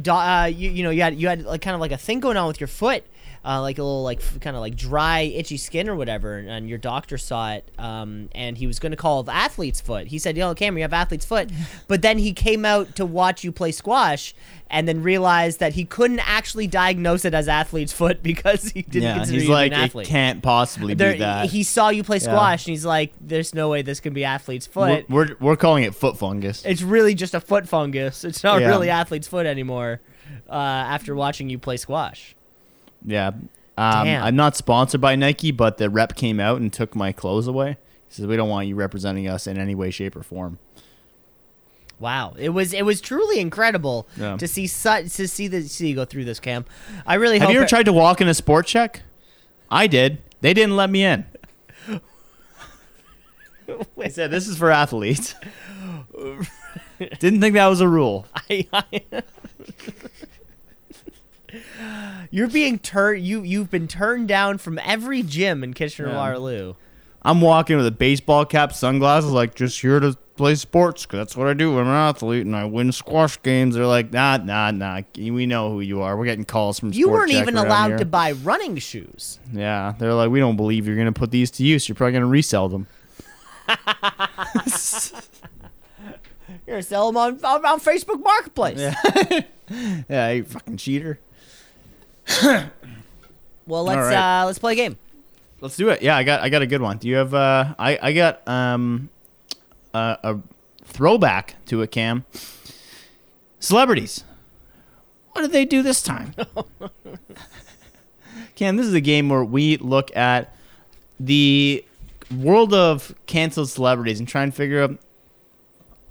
Speaker 1: do, uh, you, you know, you had you had like kind of like a thing going on with your foot. Uh, like a little like kind of like dry itchy skin or whatever and, and your doctor saw it um, and he was going to call the athlete's foot he said yo Cam you have athlete's foot but then he came out to watch you play squash and then realized that he couldn't actually diagnose it as athlete's foot because he didn't
Speaker 2: yeah,
Speaker 1: consider
Speaker 2: he's
Speaker 1: you
Speaker 2: like
Speaker 1: an
Speaker 2: it
Speaker 1: athlete
Speaker 2: can't possibly
Speaker 1: there,
Speaker 2: be that.
Speaker 1: he saw you play squash and he's like there's no way this can be athlete's foot
Speaker 2: we're, we're we're calling it foot fungus.
Speaker 1: it's really just a foot fungus. It's not
Speaker 2: Yeah.
Speaker 1: really athlete's foot anymore. Uh, after watching you play squash,
Speaker 2: Yeah. Um,
Speaker 1: Damn.
Speaker 2: I'm not sponsored by Nike, but the rep came out and took my clothes away. He says we don't want you representing us in any way, shape, or form.
Speaker 1: wow, it was it was truly incredible
Speaker 2: Yeah.
Speaker 1: to see such to see the see you go through this camp. I really
Speaker 2: Have you ever
Speaker 1: it-
Speaker 2: tried to walk in a Sport Chek? I did. They didn't let me in. They said this is for athletes. didn't think that was a rule.
Speaker 1: I- I- You're being turned. You you've been turned down from every gym in Kitchener
Speaker 2: Yeah.
Speaker 1: Waterloo.
Speaker 2: I'm walking with a baseball cap, sunglasses, like just here to play sports because that's what I do. I'm an athlete and I win squash games. They're like, nah, nah, nah. We know who you are. We're getting calls from.
Speaker 1: You
Speaker 2: Sport
Speaker 1: weren't
Speaker 2: Check
Speaker 1: even
Speaker 2: around
Speaker 1: allowed
Speaker 2: here.
Speaker 1: to buy running shoes.
Speaker 2: Yeah, they're like, we don't believe you're gonna put these to use. You're probably gonna resell them.
Speaker 1: You're gonna sell them on, on, on Facebook Marketplace.
Speaker 2: Yeah, you fucking cheater.
Speaker 1: Well, let's
Speaker 2: right.
Speaker 1: uh, let's play a game.
Speaker 2: Let's do it. Yeah, I got I got a good one. Do you have uh I I got um a, a throwback to it, Cam. Celebrities. What did they do this time? Cam, this is a game where we look at the world of canceled celebrities and try and figure out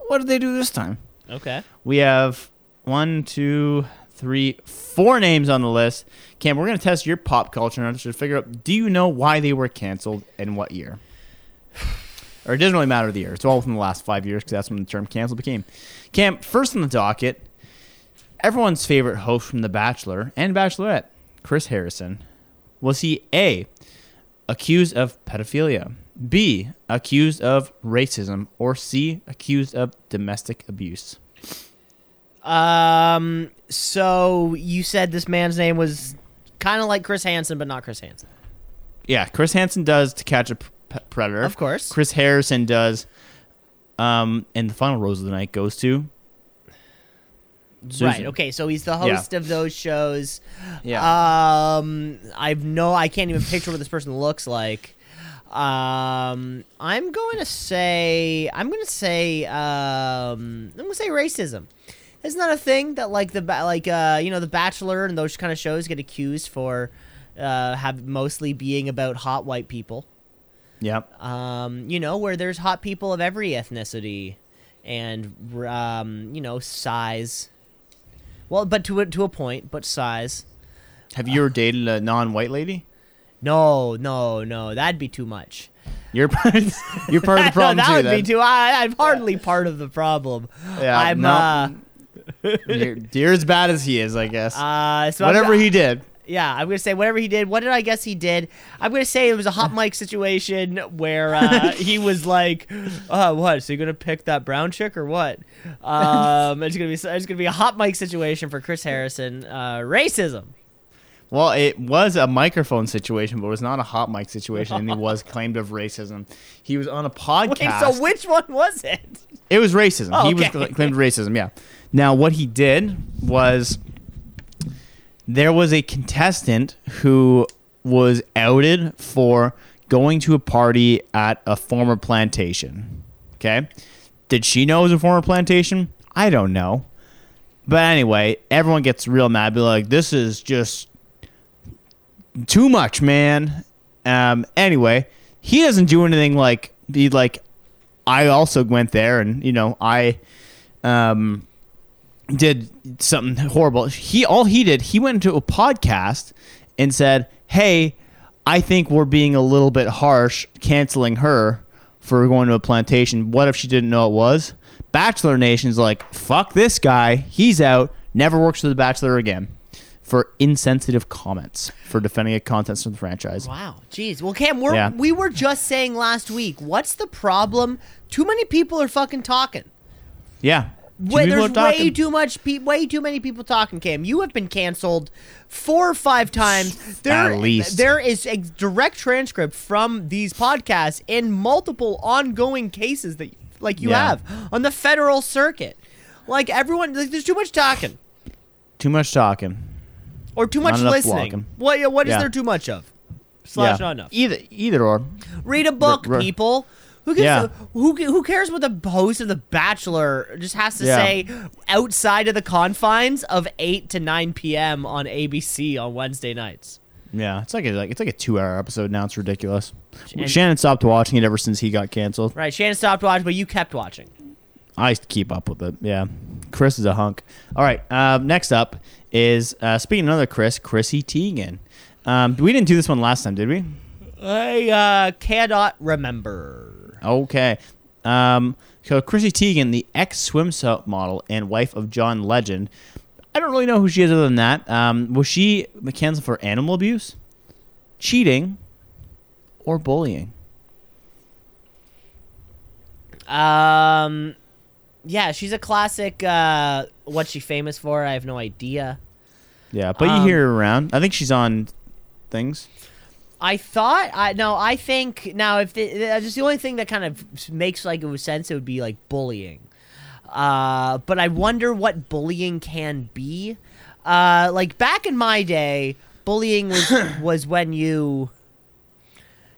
Speaker 2: what did they do this time.
Speaker 1: Okay.
Speaker 2: We have one, two, three, four names on the list. Cam, we're going to test your pop culture knowledge to figure out do you know why they were canceled and what year? Or it doesn't really matter the year. It's all within the last five years because that's when the term canceled became. Cam, first on the docket, everyone's favorite host from The Bachelor and Bachelorette, Chris Harrison. Was he A, accused of pedophilia, B, accused of racism, or C, accused of domestic abuse?
Speaker 1: Um. So you said this man's name was kind of like Chris Hansen, but not Chris Hansen.
Speaker 2: Yeah, Chris Hansen does to catch a P- predator.
Speaker 1: Of course.
Speaker 2: Chris Harrison does. Um, and the final rose of the night goes to. Susan.
Speaker 1: Right. Okay. So he's the host of those shows.
Speaker 2: Yeah.
Speaker 1: Um. I've no. I can't even picture what this person looks like. Um. I'm going to say. I'm going to say. Um. I'm going to say racism. Isn't that a thing that like the like uh you know the Bachelor and those kind of shows get accused for uh have mostly being about hot white people.
Speaker 2: Yep.
Speaker 1: um, you know, where there's hot people of every ethnicity and, um, you know, size. Well, but to a, to a point, but size.
Speaker 2: Have you ever dated a non-white lady?
Speaker 1: No, no, no, that'd be too much.
Speaker 2: You're part. you're part of the problem no,
Speaker 1: that
Speaker 2: too.
Speaker 1: would
Speaker 2: then.
Speaker 1: be too. I, I'm hardly part of the problem.
Speaker 2: Yeah,
Speaker 1: I'm.
Speaker 2: no.
Speaker 1: Uh,
Speaker 2: you're, you're as bad as he is, I guess.
Speaker 1: uh, so I'm-
Speaker 2: Whatever he did.
Speaker 1: Yeah, I'm gonna say whatever he did. What did I guess he did? I'm gonna say it was a hot mic situation where uh, he was like, "Oh, what? So you're gonna pick that brown chick or what?" Um, it's gonna be it's gonna be a hot mic situation for Chris Harrison. Uh, racism.
Speaker 2: Well, it was a microphone situation, but it was not a hot mic situation, and he was claimed of racism. He was on a
Speaker 1: Wait,
Speaker 2: podcast.
Speaker 1: so which one was it?
Speaker 2: It was racism.
Speaker 1: Oh,
Speaker 2: He was cl- claimed racism. Yeah. Now, what he did was there was a contestant who was outed for going to a party at a former plantation. Okay. Did she know it was a former plantation? I don't know. But anyway, everyone gets real mad. Be like, this is just too much, man. Um. Anyway, he doesn't do anything like be like. I also went there, and you know, I um did something horrible. He all he did, he went into a podcast and said, "Hey, I think we're being a little bit harsh canceling her for going to a plantation. What if she didn't know it was?" Bachelor Nation's like, "Fuck this guy. He's out. Never works for the Bachelor again." For insensitive comments for defending a contest from the franchise.
Speaker 1: Wow, jeez. Well, Cam, we're,
Speaker 2: Yeah.
Speaker 1: we were just saying last week. What's the problem? Too many people are fucking talking.
Speaker 2: Yeah.
Speaker 1: Wait, there's way
Speaker 2: talking.
Speaker 1: too much, pe- way too many people talking. Cam, you have been canceled four or five times. There,
Speaker 2: At least.
Speaker 1: there is a direct transcript from these podcasts in multiple ongoing cases that, like, you
Speaker 2: Yeah.
Speaker 1: have on the federal circuit. Like everyone, like, there's too much talking
Speaker 2: Too much talking.
Speaker 1: or too much listening.
Speaker 2: walking.
Speaker 1: What? yeah, What is
Speaker 2: Yeah.
Speaker 1: there too much of? Slash
Speaker 2: yeah.
Speaker 1: not enough.
Speaker 2: Either either or.
Speaker 1: Read a book,
Speaker 2: r-
Speaker 1: people. Who gives
Speaker 2: Yeah.
Speaker 1: who who cares what the host of The Bachelor just has to
Speaker 2: Yeah.
Speaker 1: say outside of the confines of 8 to 9 p.m. on ABC on Wednesday nights?
Speaker 2: Yeah, it's like a like it's like a two hour episode now. It's ridiculous.
Speaker 1: And-
Speaker 2: Shannon stopped watching it ever since he got canceled.
Speaker 1: Right, Shannon stopped watching, but you kept watching.
Speaker 2: I used to keep up with it. Yeah, Chris is a hunk. All right, um, next up is uh, speaking of another Chris, Chrissy Teigen. Um, we didn't do this one last time, did we?
Speaker 1: I uh, cannot remember.
Speaker 2: Okay. Um, so Chrissy Teigen, the ex swimsuit model and wife of John Legend. I don't really know who she is other than that. Um, was she canceled for animal abuse, cheating, or bullying?
Speaker 1: Um, yeah, she's a classic. Uh, what's she famous for? I have no idea.
Speaker 2: Yeah, but you
Speaker 1: Um,
Speaker 2: hear her around. I think she's on things.
Speaker 1: I thought I no. I think now if the, just the only thing that kind of makes like it was sense, it would be like bullying. Uh, but I wonder what bullying can be. Uh, like back in my day, bullying was was when you,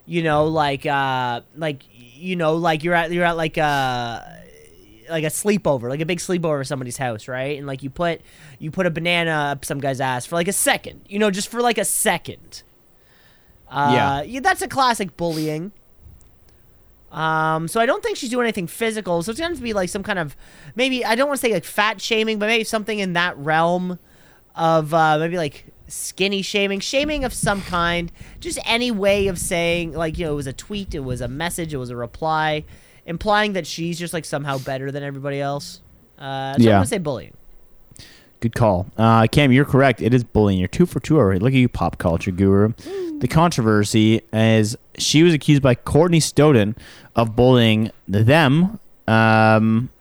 Speaker 1: you know, like uh, like you know, like you're at you're at like a like a sleepover, like a big sleepover at somebody's house, right? And like you put you put a banana up some guy's ass for like a second, you know, just for like a second. Uh,
Speaker 2: Yeah.
Speaker 1: that's a classic bullying. Um, so I don't think she's doing anything physical. So it's going to be like some kind of maybe I don't want to say like fat shaming, but maybe something in that realm of uh, maybe like skinny shaming, shaming of some kind. Just any way of saying like you know it was a tweet, it was a message, it was a reply, implying that she's just like somehow better than everybody else. Uh, so I'm gonna say bullying.
Speaker 2: Good call. Uh, Cam, you're correct. It is bullying. You're two for two already. Look at you, pop culture guru. The controversy is she was accused by Courtney Stodden of bullying them um,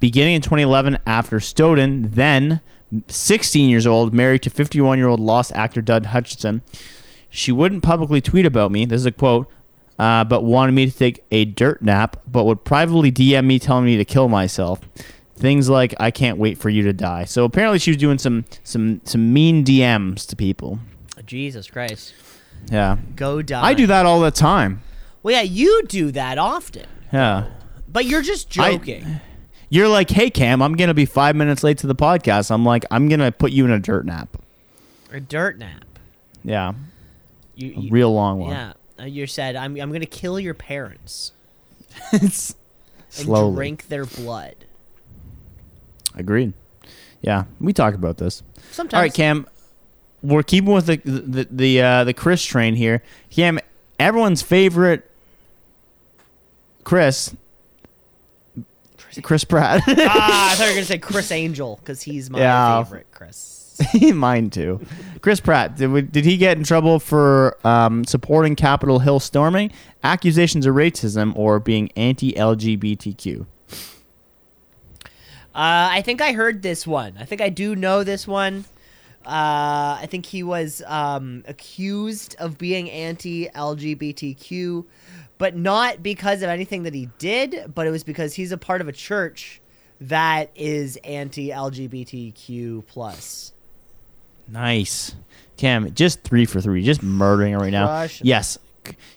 Speaker 2: beginning in 2011 after Stodden, then 16 years old, married to 51 year old lost actor Doug Hutchison. She wouldn't publicly tweet about me. This is a quote. Uh, but wanted me to take a dirt nap, but would privately DM me telling me to kill myself. Things like I can't wait for you to die. So apparently she was doing some some some mean DMs to people.
Speaker 1: Jesus Christ,
Speaker 2: Yeah.
Speaker 1: go die.
Speaker 2: I do that all the time.
Speaker 1: Well, yeah, you do that often,
Speaker 2: Yeah.
Speaker 1: but you're just
Speaker 2: I-
Speaker 1: joking.
Speaker 2: You're like, "Hey Cam, I'm going to be 5 minutes late to the podcast." I'm like, "I'm going to put you in a dirt nap."
Speaker 1: a dirt nap.
Speaker 2: Yeah.
Speaker 1: You,
Speaker 2: A
Speaker 1: you
Speaker 2: real long one.
Speaker 1: yeah. Uh, you said I'm I'm gonna kill your parents
Speaker 2: it's
Speaker 1: and
Speaker 2: slowly.
Speaker 1: drink their blood.
Speaker 2: Agreed. Yeah, we talk about this.
Speaker 1: Sometimes.
Speaker 2: All right, Cam. We're keeping with the the the uh, the Chris train here. Cam, everyone's favorite Chris, Chris Pratt.
Speaker 1: ah, I thought you were gonna say Criss Angel because he's my
Speaker 2: Yeah.
Speaker 1: favorite. Chris.
Speaker 2: Mine too. Chris Pratt. Did, we, did he get in trouble for um, supporting Capitol Hill storming, accusations of racism, or being anti-LGBTQ?
Speaker 1: Uh, I think I heard this one. I think I do know this one. Uh, I think he was um, accused of being anti-LGBTQ, but not because of anything that he did, but it was because he's a part of a church that is anti-LGBTQ plus.
Speaker 2: Nice. Cam, just three for three, just murdering it right now.
Speaker 1: It.
Speaker 2: Yes,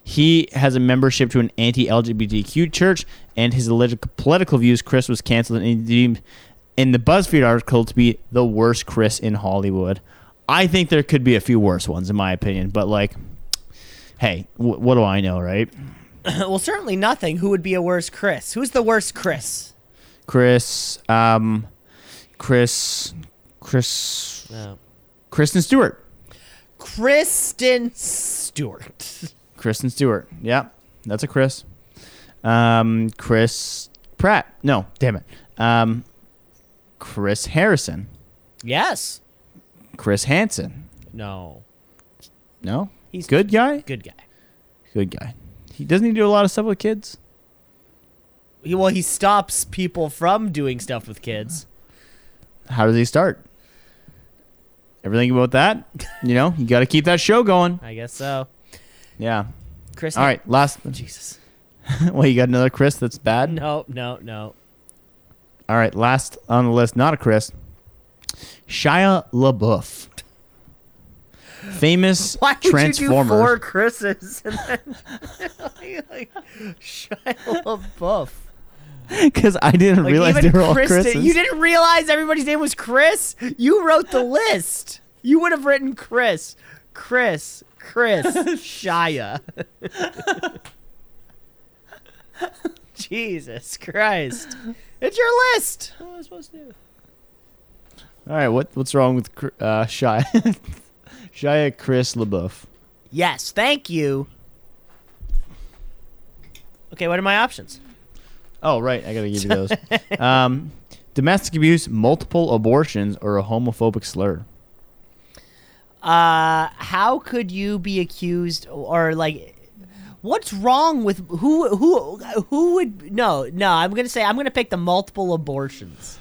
Speaker 2: he has a membership to an anti-LGBTQ church, and his alleged political views. Chris was canceled and deemed in the BuzzFeed article to be the worst Chris in Hollywood. I think there could be a few worse ones, in my opinion, but like, hey, wh- what do I know, right?
Speaker 1: well, certainly nothing. Who would be a worse Chris? Who's the worst Chris?
Speaker 2: Chris, um, Chris, Chris,
Speaker 1: No.
Speaker 2: Kristen Stewart,
Speaker 1: Kristen Stewart.
Speaker 2: Kristen Stewart. Yeah, that's a Chris. Um, Chris Pratt. No, damn it. Um, Chris Harrison.
Speaker 1: yes.
Speaker 2: Chris Hansen.
Speaker 1: No.
Speaker 2: No,
Speaker 1: He's
Speaker 2: good guy.
Speaker 1: Good guy.
Speaker 2: Good guy. He doesn't he do a lot of stuff with kids.
Speaker 1: He, well, he stops people from doing stuff with kids.
Speaker 2: How does he start? Everything about that, you know, you got to keep that show going.
Speaker 1: I guess so.
Speaker 2: Yeah.
Speaker 1: Chris.
Speaker 2: All right, last.
Speaker 1: Jesus.
Speaker 2: well, you got another Chris that's bad.
Speaker 1: No, no, no.
Speaker 2: All right, last on the list, not a Chris. Shia LaBeouf. Famous
Speaker 1: Why would
Speaker 2: Transformer.
Speaker 1: you do four Chris's and then like Shia LaBeouf?
Speaker 2: Because I didn't
Speaker 1: Like
Speaker 2: realize they were all
Speaker 1: Kristen,
Speaker 2: Chris's.
Speaker 1: you didn't realize everybody's name was Chris. You wrote the list. You would have written Chris, Chris, Chris, Shia. Jesus Christ! It's your list. What am I supposed to do?
Speaker 2: All right, what what's wrong with Cr- uh, Shia? Shia Chris LaBeouf.
Speaker 1: Yes, thank you. Okay, what are my options?
Speaker 2: Oh, right, I gotta give you those. um, domestic abuse, multiple abortions, or a homophobic slur.
Speaker 1: Uh, how could you be accused or like What's wrong with who who who would no no? I'm gonna say I'm gonna pick the multiple abortions.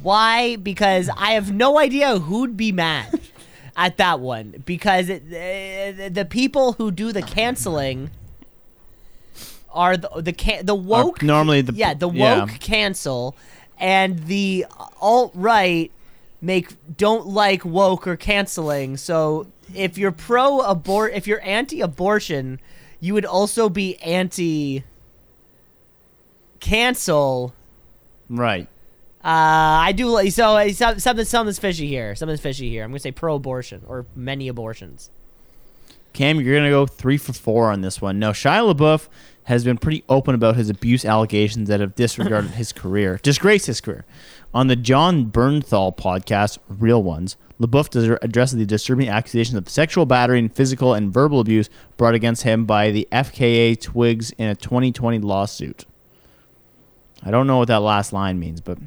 Speaker 1: Why? Because I have no idea who'd be mad at that one. Because it, uh, the people who do the canceling are the the can, the woke
Speaker 2: normally the-
Speaker 1: yeah the woke
Speaker 2: yeah.
Speaker 1: cancel and the alt right make don't like woke or canceling. So if you're pro abort if you're anti abortion, you would also be anti cancel.
Speaker 2: Right.
Speaker 1: Uh, I do like so something something's fishy here. Something's fishy here. I'm gonna say pro abortion or many abortions.
Speaker 2: Cam, you're gonna go three for four on this one. No, Shia LaBeouf has been pretty open about his abuse allegations that have disregarded his career, disgraced his career. On the Jon Bernthal podcast, Real Ones, LaBeouf addresses the disturbing accusations of sexual battery and physical and verbal abuse brought against him by the FKA Twigs in a 2020 lawsuit. I don't know what that last line means, but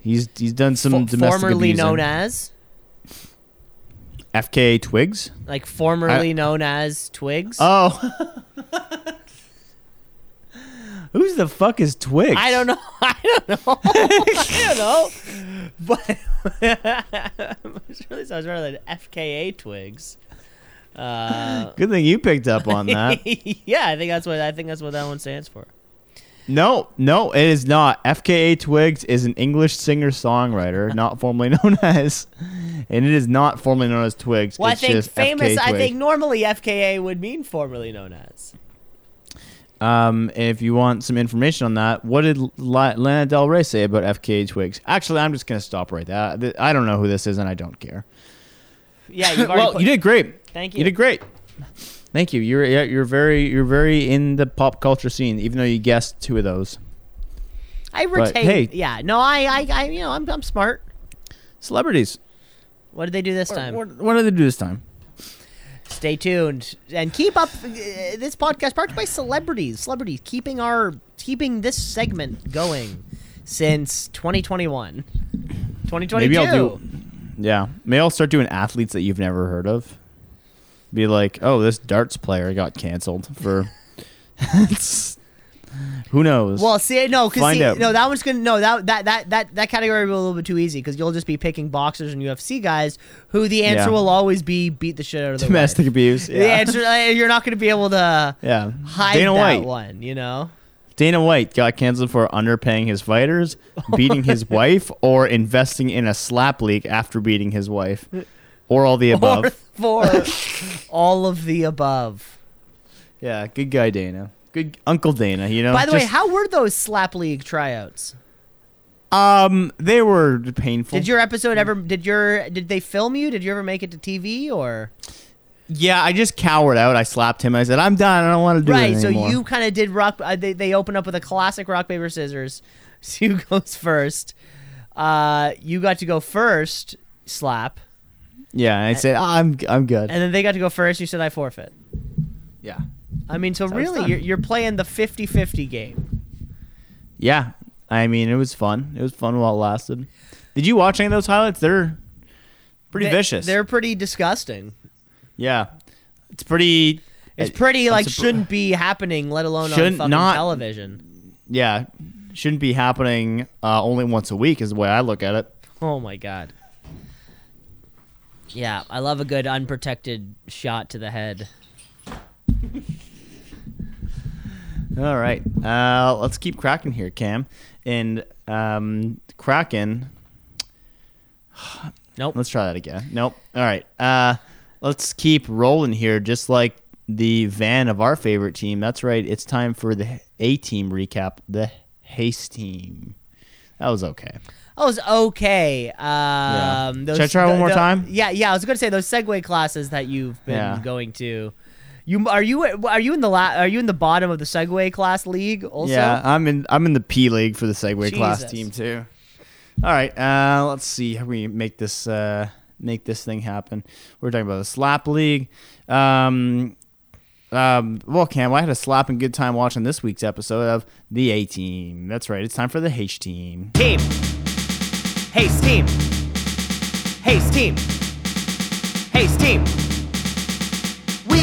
Speaker 2: he's he's done some
Speaker 1: Fo-
Speaker 2: domestic
Speaker 1: formerly known as
Speaker 2: FKA Twigs.
Speaker 1: like formerly known as Twigs.
Speaker 2: Oh. Who's the fuck is Twigs?
Speaker 1: I don't know. I don't know. I don't know. But it really sounds better than FKA Twigs. Uh,
Speaker 2: Good thing you picked up on that.
Speaker 1: yeah, I think that's what I think that's what that one stands for.
Speaker 2: no, no, it is not. FKA Twigs is an English singer songwriter, not formerly known as, and it is not formerly known as Twigs.
Speaker 1: Well, I think famous. I think normally FKA would mean formerly known as.
Speaker 2: Um, if you want some information on that, what did La- Lana Del Rey say about FKA Twigs? Actually, I'm just gonna stop right there. I don't know who this is, and I don't care.
Speaker 1: Yeah, you've
Speaker 2: well,
Speaker 1: put-
Speaker 2: you did great.
Speaker 1: Thank
Speaker 2: You
Speaker 1: you.
Speaker 2: did great. Thank you. You're yeah, you're very you're very in the pop culture scene, even though you guessed two of those.
Speaker 1: I retain.
Speaker 2: hey.
Speaker 1: yeah, no, I, I, I, you know, I'm, I'm smart.
Speaker 2: Celebrities.
Speaker 1: What did they do this time?
Speaker 2: What, what did they do this time?
Speaker 1: Stay tuned and keep up uh, this podcast brought to you by celebrities. Celebrities keeping our keeping this segment going since 2021. 2022.
Speaker 2: Maybe I'll do. Yeah, maybe I'll start doing athletes that you've never heard of. Be like, oh, this darts player got canceled for. Who knows?
Speaker 1: Well, see, no, because no, that one's gonna no that that that that that category will be a little bit too easy because you'll just be picking boxers and UFC guys who the answer
Speaker 2: Yeah.
Speaker 1: will always be beat the shit out of the
Speaker 2: domestic
Speaker 1: wife.
Speaker 2: abuse.
Speaker 1: The answer uh, you're not gonna be able to
Speaker 2: yeah.
Speaker 1: hide
Speaker 2: Dana
Speaker 1: that
Speaker 2: White.
Speaker 1: one, you know.
Speaker 2: Dana White got canceled for underpaying his fighters, beating his wife, or investing in a slap league after beating his wife, or all the above.
Speaker 1: Or for all of the above.
Speaker 2: yeah, good guy Dana. Good Uncle Dana. You know.
Speaker 1: By the way,
Speaker 2: just-
Speaker 1: how were those slap league tryouts?
Speaker 2: um they were painful.
Speaker 1: Did your episode ever? Did your? Did they film you? Did you ever make it to TV or?
Speaker 2: Yeah, I just cowered out. I slapped him. I said, "I'm done. I don't want to do it.
Speaker 1: right.
Speaker 2: it
Speaker 1: So
Speaker 2: anymore."
Speaker 1: you kind of did rock. Uh, they they open up with a classic rock paper scissors. Sue goes first. Uh, you got to go first. Slap,
Speaker 2: yeah, I said, "Oh, "I'm I'm good."
Speaker 1: and then they got to go first. You said I forfeit.
Speaker 2: yeah,
Speaker 1: I mean, so really, you're, you're playing the 50-50 game.
Speaker 2: yeah. I mean, it was fun. It was fun while it lasted. Did you watch any of those highlights? They're pretty
Speaker 1: They-
Speaker 2: vicious.
Speaker 1: They're pretty disgusting.
Speaker 2: yeah, it's pretty.
Speaker 1: It's
Speaker 2: uh,
Speaker 1: pretty like
Speaker 2: surpri-
Speaker 1: shouldn't be happening, let alone on fucking
Speaker 2: not-
Speaker 1: television.
Speaker 2: Yeah, shouldn't be happening uh, only once a week is the way I look at it.
Speaker 1: Oh my god. Yeah, I love a good unprotected shot to the head.
Speaker 2: All right, uh, let's keep cracking here, Cam. And um, Kraken.
Speaker 1: Nope.
Speaker 2: Let's try that again. Nope. All right. Uh, let's keep rolling here, just like the van of our favorite team. That's right. It's time for the A team recap. The Haste team. That was okay.
Speaker 1: That was okay. Um, those,
Speaker 2: Should I try one more time?
Speaker 1: Yeah, yeah. I was gonna say those Segway classes that you've been
Speaker 2: Yeah.
Speaker 1: going to. You are you are you in the la- are you in the bottom of the Segway class league also?
Speaker 2: Yeah, I'm in. I'm in the P League for the Segway class team too. All right. Uh, let's see how we make this uh, make this thing happen. We're talking about the Slap League. Um, um, well, Cam, I had a slapping good time watching this week's episode of the A Team. That's right. It's time for the H Team.
Speaker 1: Team. Hey, team. Hey, team. Hey, team.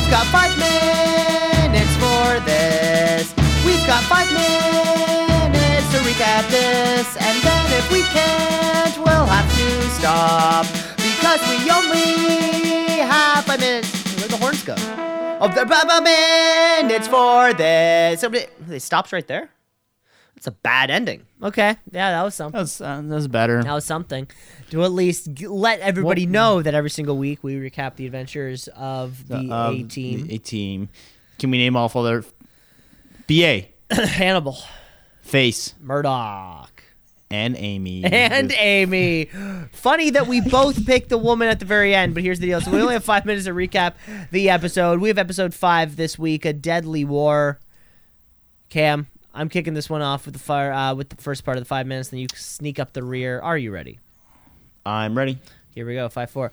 Speaker 1: We've got five minutes for this. We've got five minutes to recap this. And then if we can't, we'll have to stop. Because we only have five minutes. Where'd the horns go? Oh, there, five minutes for this. It stops right there? That's a bad ending. Okay, yeah, that was something.
Speaker 2: That's uh, that's better.
Speaker 1: That was something to at least g- let everybody
Speaker 2: What-
Speaker 1: know that every single week we recap the adventures of the
Speaker 2: Of
Speaker 1: A team.
Speaker 2: A team. Can we name off all their BA,
Speaker 1: Hannibal,
Speaker 2: Face,
Speaker 1: Murdock,
Speaker 2: and Amy.
Speaker 1: and Amy. Funny that we both picked the woman at the very end, but here's the deal. So we only have five minutes to recap the episode. We have episode five this week, a deadly war. Cam, I'm kicking this one off with the fire uh, with the first part of the five minutes. Then you sneak up the rear. Are you ready?
Speaker 2: I'm ready.
Speaker 1: Here we go. Five, four.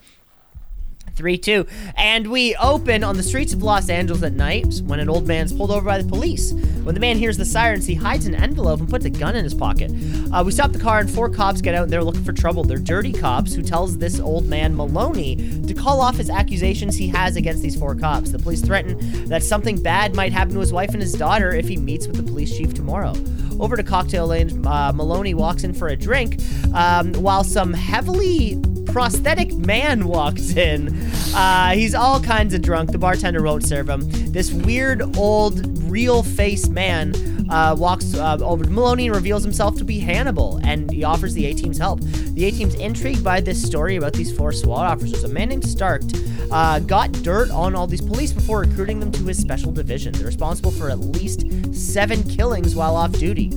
Speaker 1: Three, two. And we open on the streets of Los Angeles at night when an old man's pulled over by the police. When the man hears the sirens, he hides an envelope and puts a gun in his pocket. Uh, we stop the car and four cops get out and they're looking for trouble. They're dirty cops who tells this old man, Maloney, to call off his accusations he has against these four cops. The police threaten that something bad might happen to his wife and his daughter if he meets with the police chief tomorrow. Over to Cocktail Lane, uh, Maloney walks in for a drink um, while some heavily prosthetic man walks in. Uh, he's all kinds of drunk. The bartender won't serve him. This weird old real face man uh, walks uh, over to Maloney and reveals himself to be Hannibal, and he offers the A team's help. The A team's intrigued by this story about these four SWAT officers. A man named Stark uh, got dirt on all these police before recruiting them to his special division. They're responsible for at least seven killings while off duty.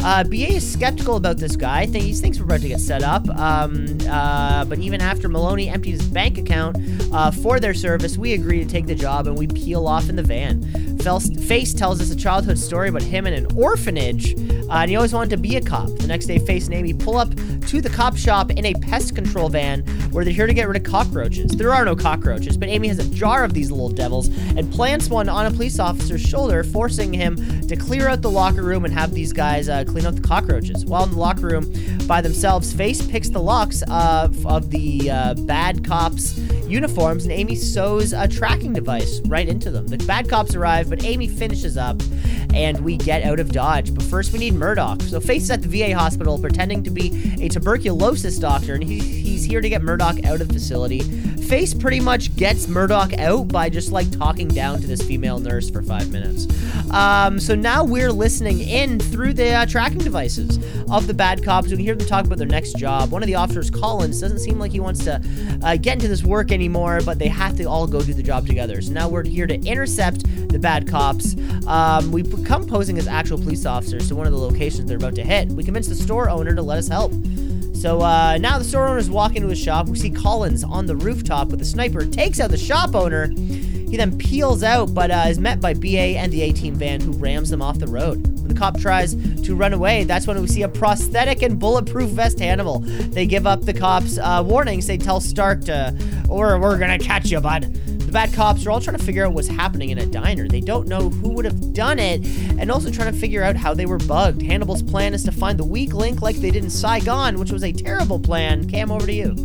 Speaker 1: Uh, BA is skeptical about this guy. He thinks we're about to get set up. Um, uh, but even after Maloney emptied his bank account uh, for their service, we agree to take the job and we peel off in the van. Face tells us a childhood story about him in an orphanage, uh, and he always wanted to be a cop. The next day, Face and Amy pull up to the cop shop in a pest control van where they're here to get rid of cockroaches. There are no cockroaches, but Amy has a jar of these little devils and plants one on a police officer's shoulder, forcing him to clear out the locker room and have these guys uh, clean out the cockroaches. While in the locker room by themselves, Face picks the locks of, of the uh, bad cops' uniforms, and Amy sews a tracking device right into them. The bad cops arrive, but Amy finishes up, and we get out of Dodge. But first, we need Murdock. So Face is at the VA hospital pretending to be a tuberculosis doctor, and he, he's here to get Murdock out of the facility. Face pretty much gets Murdock out by just like talking down to this female nurse for five minutes. Um, so now we're listening in through the uh, tracking devices of the bad cops. We can hear them talk about their next job. One of the officers, Collins, doesn't seem like he wants to uh, get into this work anymore, but they have to all go do the job together. So now we're here to intercept the bad cops. Um, we come posing as actual police officers to one of the locations they're about to hit. We convince the store owner to let us help. So uh, now the store owner's walk into his shop. We see Collins on the rooftop with a sniper, takes out the shop owner. He then peels out, but uh, is met by BA and the A team van who rams them off the road. When the cop tries to run away, that's when we see a prosthetic and bulletproof vest Hannibal. They give up the cops uh, warnings. They tell Stark to, or we're gonna catch you, bud. The bad cops are all trying to figure out what's happening in a diner. They don't know who would have done it, and also trying to figure out how they were bugged. Hannibal's plan is to find the weak link like they did in Saigon, which was a terrible plan. Cam, over to you.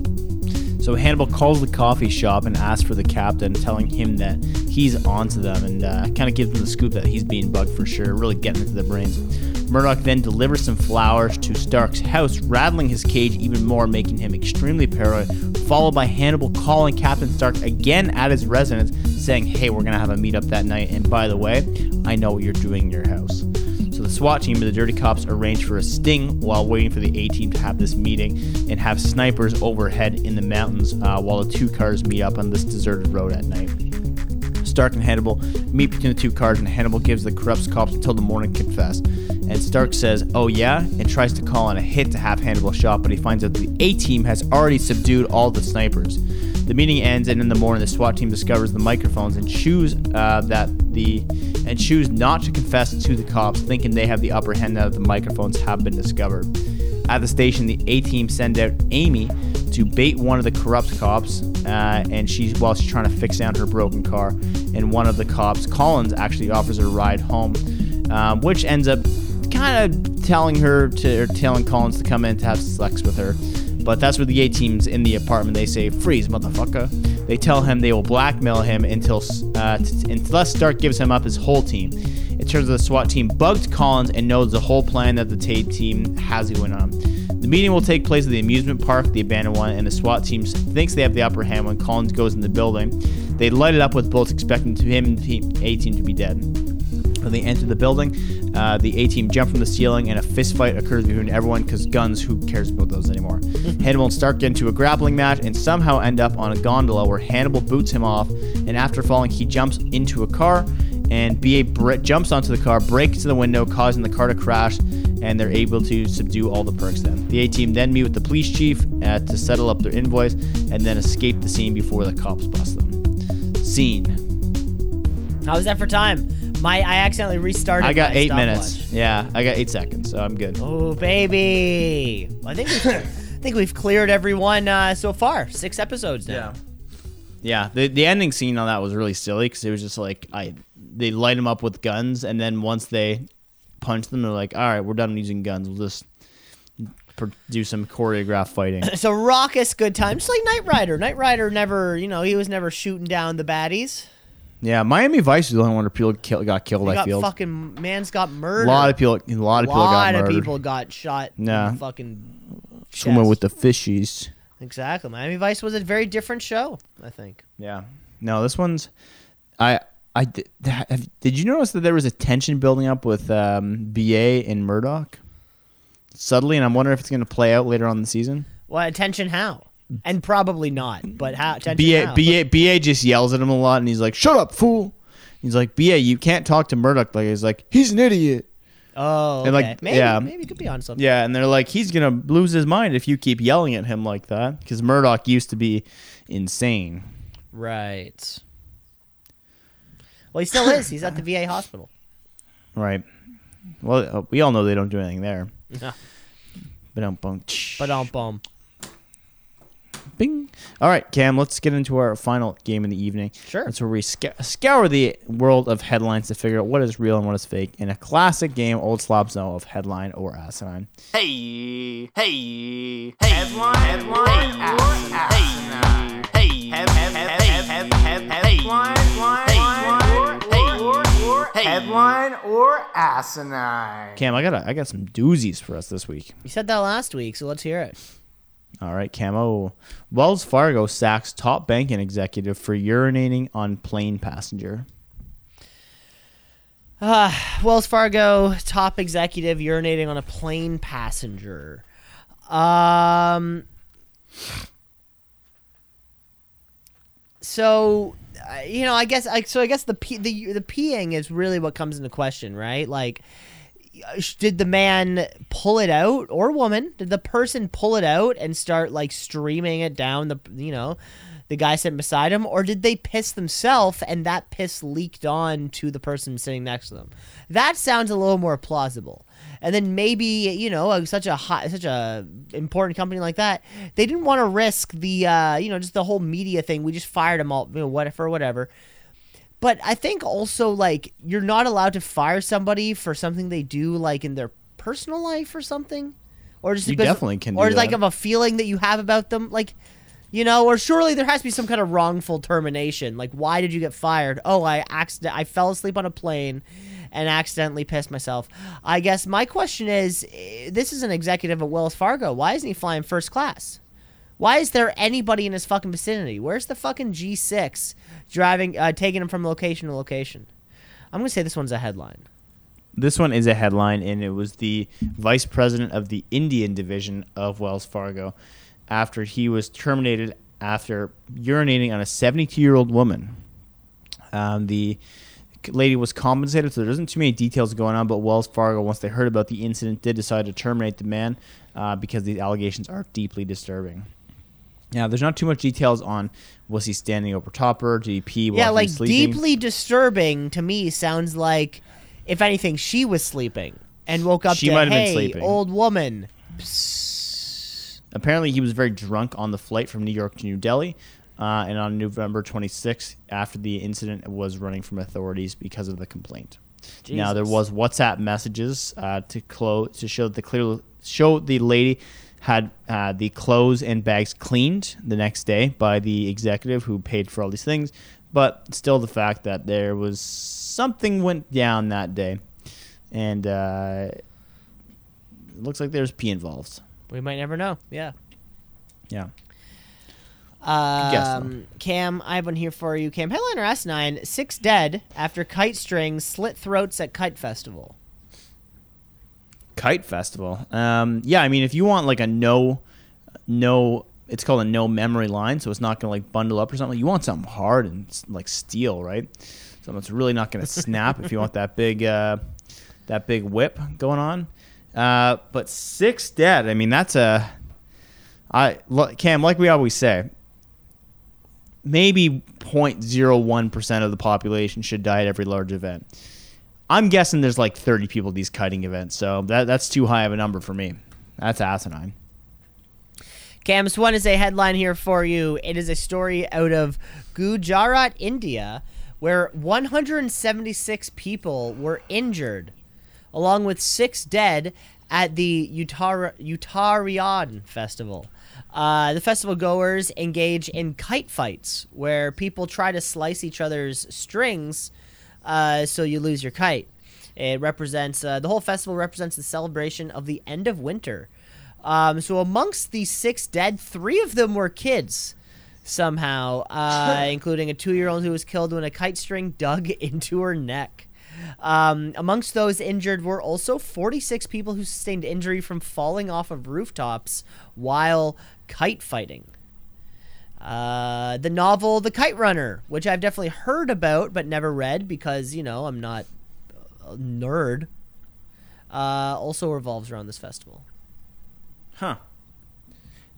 Speaker 2: So Hannibal calls the coffee shop and asks for the captain, telling him that he's onto them and uh, kind of gives them the scoop that he's being bugged for sure, really getting into their brains. Murdock then delivers some flowers to Stark's house, rattling his cage even more, making him extremely paranoid, followed by Hannibal calling Captain Stark again at his residence, saying, Hey, we're going to have a meetup that night, and by the way, I know what you're doing in your house. So the SWAT team and the Dirty Cops arrange for a sting while waiting for the A team to have this meeting and have snipers overhead in the mountains uh, while the two cars meet up on this deserted road at night. Stark and Hannibal meet between the two cars, and Hannibal gives the corrupt cops until the morning to confess. And Stark says, "Oh yeah," and tries to call on a hit to have Hannibal shot, but he finds out the A team has already subdued all the snipers. The meeting ends, and in the morning, the SWAT team discovers the microphones and choose uh, that the and choose not to confess to the cops, thinking they have the upper hand now that the microphones have been discovered. At the station, the A team send out Amy to bait one of the corrupt cops, uh, and she's while she's trying to fix down her broken car. And one of the cops, Collins, actually offers her a ride home, um, which ends up kind of telling her to or telling Collins to come in to have sex with her. But that's where the A team's in the apartment. They say, "Freeze, motherfucker!" They tell him they will blackmail him until uh, t- unless Stark gives him up his whole team. It turns out the SWAT team bugged Collins and knows the whole plan that the Tate team has going on. The meeting will take place at the amusement park, the abandoned one, and the SWAT team thinks they have the upper hand when Collins goes in the building. They light it up with bullets, expecting him and the team- A team to be dead. When they enter the building, uh, the A team jump from the ceiling and a fist fight occurs between everyone because guns, who cares about those anymore? Hannibal and Stark get into a grappling match and somehow end up on a gondola where Hannibal boots him off. And after falling, he jumps into a car and BA bre- jumps onto the car, breaks the window, causing the car to crash. And they're able to subdue all the perks then. The A team then meet with the police chief uh, to settle up their invoice and then escape the scene before the cops bust them. Scene.
Speaker 1: How was that for time? My I accidentally restarted.
Speaker 2: I got
Speaker 1: my
Speaker 2: eight
Speaker 1: stopwatch.
Speaker 2: minutes. Yeah, I got eight seconds, so I'm good.
Speaker 1: Oh baby! I think we've, I think we've cleared everyone uh, so far. Six episodes now.
Speaker 2: Yeah. Yeah, the the ending scene on that was really silly because it was just like I they light them up with guns, and then once they punch them, they're like, "All right, we're done using guns. We'll just pr- do some choreographed fighting."
Speaker 1: It's a raucous good time, just like Knight Rider. Knight Rider never, you know, he was never shooting down the baddies.
Speaker 2: yeah, Miami Vice is the only one where people kill, got killed.
Speaker 1: He
Speaker 2: I
Speaker 1: got
Speaker 2: feel
Speaker 1: fucking man's got murdered.
Speaker 2: a lot of people, a lot of people got murdered.
Speaker 1: A lot of
Speaker 2: murdered.
Speaker 1: people got shot. in
Speaker 2: Yeah.
Speaker 1: the fucking
Speaker 2: Swimming
Speaker 1: chest.
Speaker 2: with the fishies.
Speaker 1: exactly. Miami Vice was a very different show. I think.
Speaker 2: Yeah. No, this one's. I I did. Have, did you notice that there was a tension building up with um, BA and Murdock? Subtly, and I'm wondering if it's going to play out later on in the season.
Speaker 1: Well, attention how? And probably not. But how? Attention
Speaker 2: BA,
Speaker 1: how?
Speaker 2: BA, BA just yells at him a lot, and he's like, "Shut up, fool!" He's like, "BA, you can't talk to Murdock." Like he's like, "He's an idiot."
Speaker 1: Oh, okay.
Speaker 2: And, like,
Speaker 1: maybe,
Speaker 2: yeah.
Speaker 1: maybe could be on something.
Speaker 2: Yeah, and they're like, "He's gonna lose his mind if you keep yelling at him like that," because Murdock used to be insane.
Speaker 1: Right. Well, he still is. He's at the VA hospital.
Speaker 2: Right. Well, uh, we all know they don't do anything there.
Speaker 1: Yeah.
Speaker 2: But um, bum,
Speaker 1: But um, bum.
Speaker 2: Bing. All right, Cam, let's get into our final game of the evening.
Speaker 1: Sure.
Speaker 2: That's where we sc- scour the world of headlines to figure out what is real and what is fake in a classic game, old slobs know of headline or asinine.
Speaker 5: Hey, hey, hey, headline, headline, hey, hey, hey, or headline or asinine.
Speaker 2: Cam, I got I got some doozies for us this week.
Speaker 1: You said that last week, so let's hear it.
Speaker 2: All right, Camo. Wells Fargo sacks top banking executive for urinating on plane passenger.
Speaker 1: Uh, Wells Fargo top executive urinating on a plane passenger. Um. So, you know, I guess I so I guess the pee, the the peeing is really what comes into question, right? Like, uh, did the man pull it out or woman? Did the person pull it out and start like streaming it down the you know? The guy sitting beside him, or did they piss themselves and that piss leaked on to the person sitting next to them? That sounds a little more plausible. And then maybe you know such a hot, such a important company like that, they didn't want to risk the uh, you know just the whole media thing. We just fired them all, you know, what for whatever. But I think also like you're not allowed to fire somebody for something they do like in their personal life or something, or just
Speaker 2: You
Speaker 1: because-
Speaker 2: definitely can
Speaker 1: or like
Speaker 2: that.
Speaker 1: of a feeling that you have about them, like you know, or surely there has to be some kind of wrongful termination. Like, why did you get fired? Oh, I accident I fell asleep on a plane and accidentally pissed myself. I guess my question is, eh, this is an executive at Wells Fargo. Why isn't he flying first class? Why is there anybody in his fucking vicinity? Where's the fucking G6 driving, uh, taking him from location to location? I'm gonna say this one's a headline.
Speaker 2: This one is a headline, and it was the vice president of the Indian division of Wells Fargo after he was terminated after urinating on a 72 year old woman. Um, the lady was compensated, so there isn't too many details going on, but Wells Fargo, once they heard about the incident, did decide to terminate the man uh, because these allegations are deeply disturbing. Now, there's not too much details on was he standing over top her, did he pee while
Speaker 1: yeah,
Speaker 2: he
Speaker 1: like
Speaker 2: was sleeping?
Speaker 1: deeply disturbing to me sounds like, if anything, she was sleeping and woke up
Speaker 2: She
Speaker 1: to
Speaker 2: might have been
Speaker 1: hey,
Speaker 2: sleeping."
Speaker 1: old woman.
Speaker 2: Apparently, he was very drunk on the flight from New York to New Delhi. Uh, and on November 26th, after the incident, was running from authorities because of the complaint. Now there was WhatsApp messages uh, to close to show the clear show the lady had uh, the clothes and bags cleaned the next day by the executive who paid for all these things, but still the fact that there was something went down that day, and uh, it looks like there's pee involved.
Speaker 1: We might never know. Yeah.
Speaker 2: Yeah.
Speaker 1: Um,
Speaker 2: guess.
Speaker 1: Cam, I have one here for you. Cam, headliner S9, six dead after kite strings slit throats at kite festival.
Speaker 2: Kite festival. Um, yeah, I mean, if you want like a no, no, it's called a no memory line, so it's not gonna like bundle up or something. You want something hard and like steel, right? Something that's really not gonna snap if you want that big, uh, that big whip going on. Uh, but six dead. I mean, that's a. I Cam, like we always say, maybe 0.01 percent of the population should die at every large event. I'm guessing there's like 30 people at these kiting events, so that that's too high of a number for me. That's asinine.
Speaker 1: Cam's one is a headline here for you. It is a story out of Gujarat, India, where 176 people were injured, along with six dead at the Uttar- Uttarayan festival. Uh, the festival goers engage in kite fights, where people try to slice each other's strings, uh, so you lose your kite. It represents uh, the whole festival represents the celebration of the end of winter. Um, so amongst the six dead, three of them were kids somehow, uh, including a two-year-old who was killed when a kite string dug into her neck. Um, amongst those injured were also 46 people who sustained injury from falling off of rooftops while kite fighting. Uh, the novel The Kite Runner, which I've definitely heard about but never read because, you know, I'm not a nerd, uh, also revolves around this festival.
Speaker 2: Huh.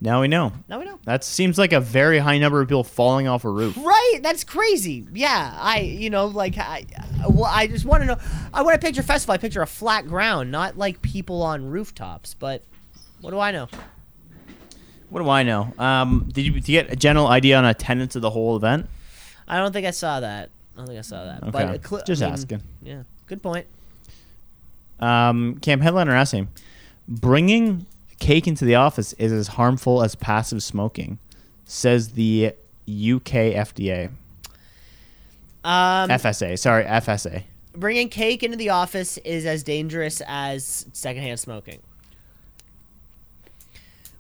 Speaker 2: Now we know.
Speaker 1: Now we know.
Speaker 2: That seems like a very high number of people falling off a roof.
Speaker 1: Right, that's crazy. Yeah, I, you know, like I, well, I just want to know. I want to picture festival. I picture a flat ground, not like people on rooftops. But what do I know?
Speaker 2: What do I know? Um, did you, did you get a general idea on attendance of the whole event?
Speaker 1: I don't think I saw that. I don't think I saw that.
Speaker 2: Okay,
Speaker 1: But cl-
Speaker 2: just
Speaker 1: I mean,
Speaker 2: asking.
Speaker 1: Yeah, good point.
Speaker 2: Um, Camp headliner asking, bringing cake into the office is as harmful as passive smoking, says the UK FDA.
Speaker 1: Um,
Speaker 2: FSA, sorry, FSA.
Speaker 1: bringing cake into the office is as dangerous as secondhand smoking.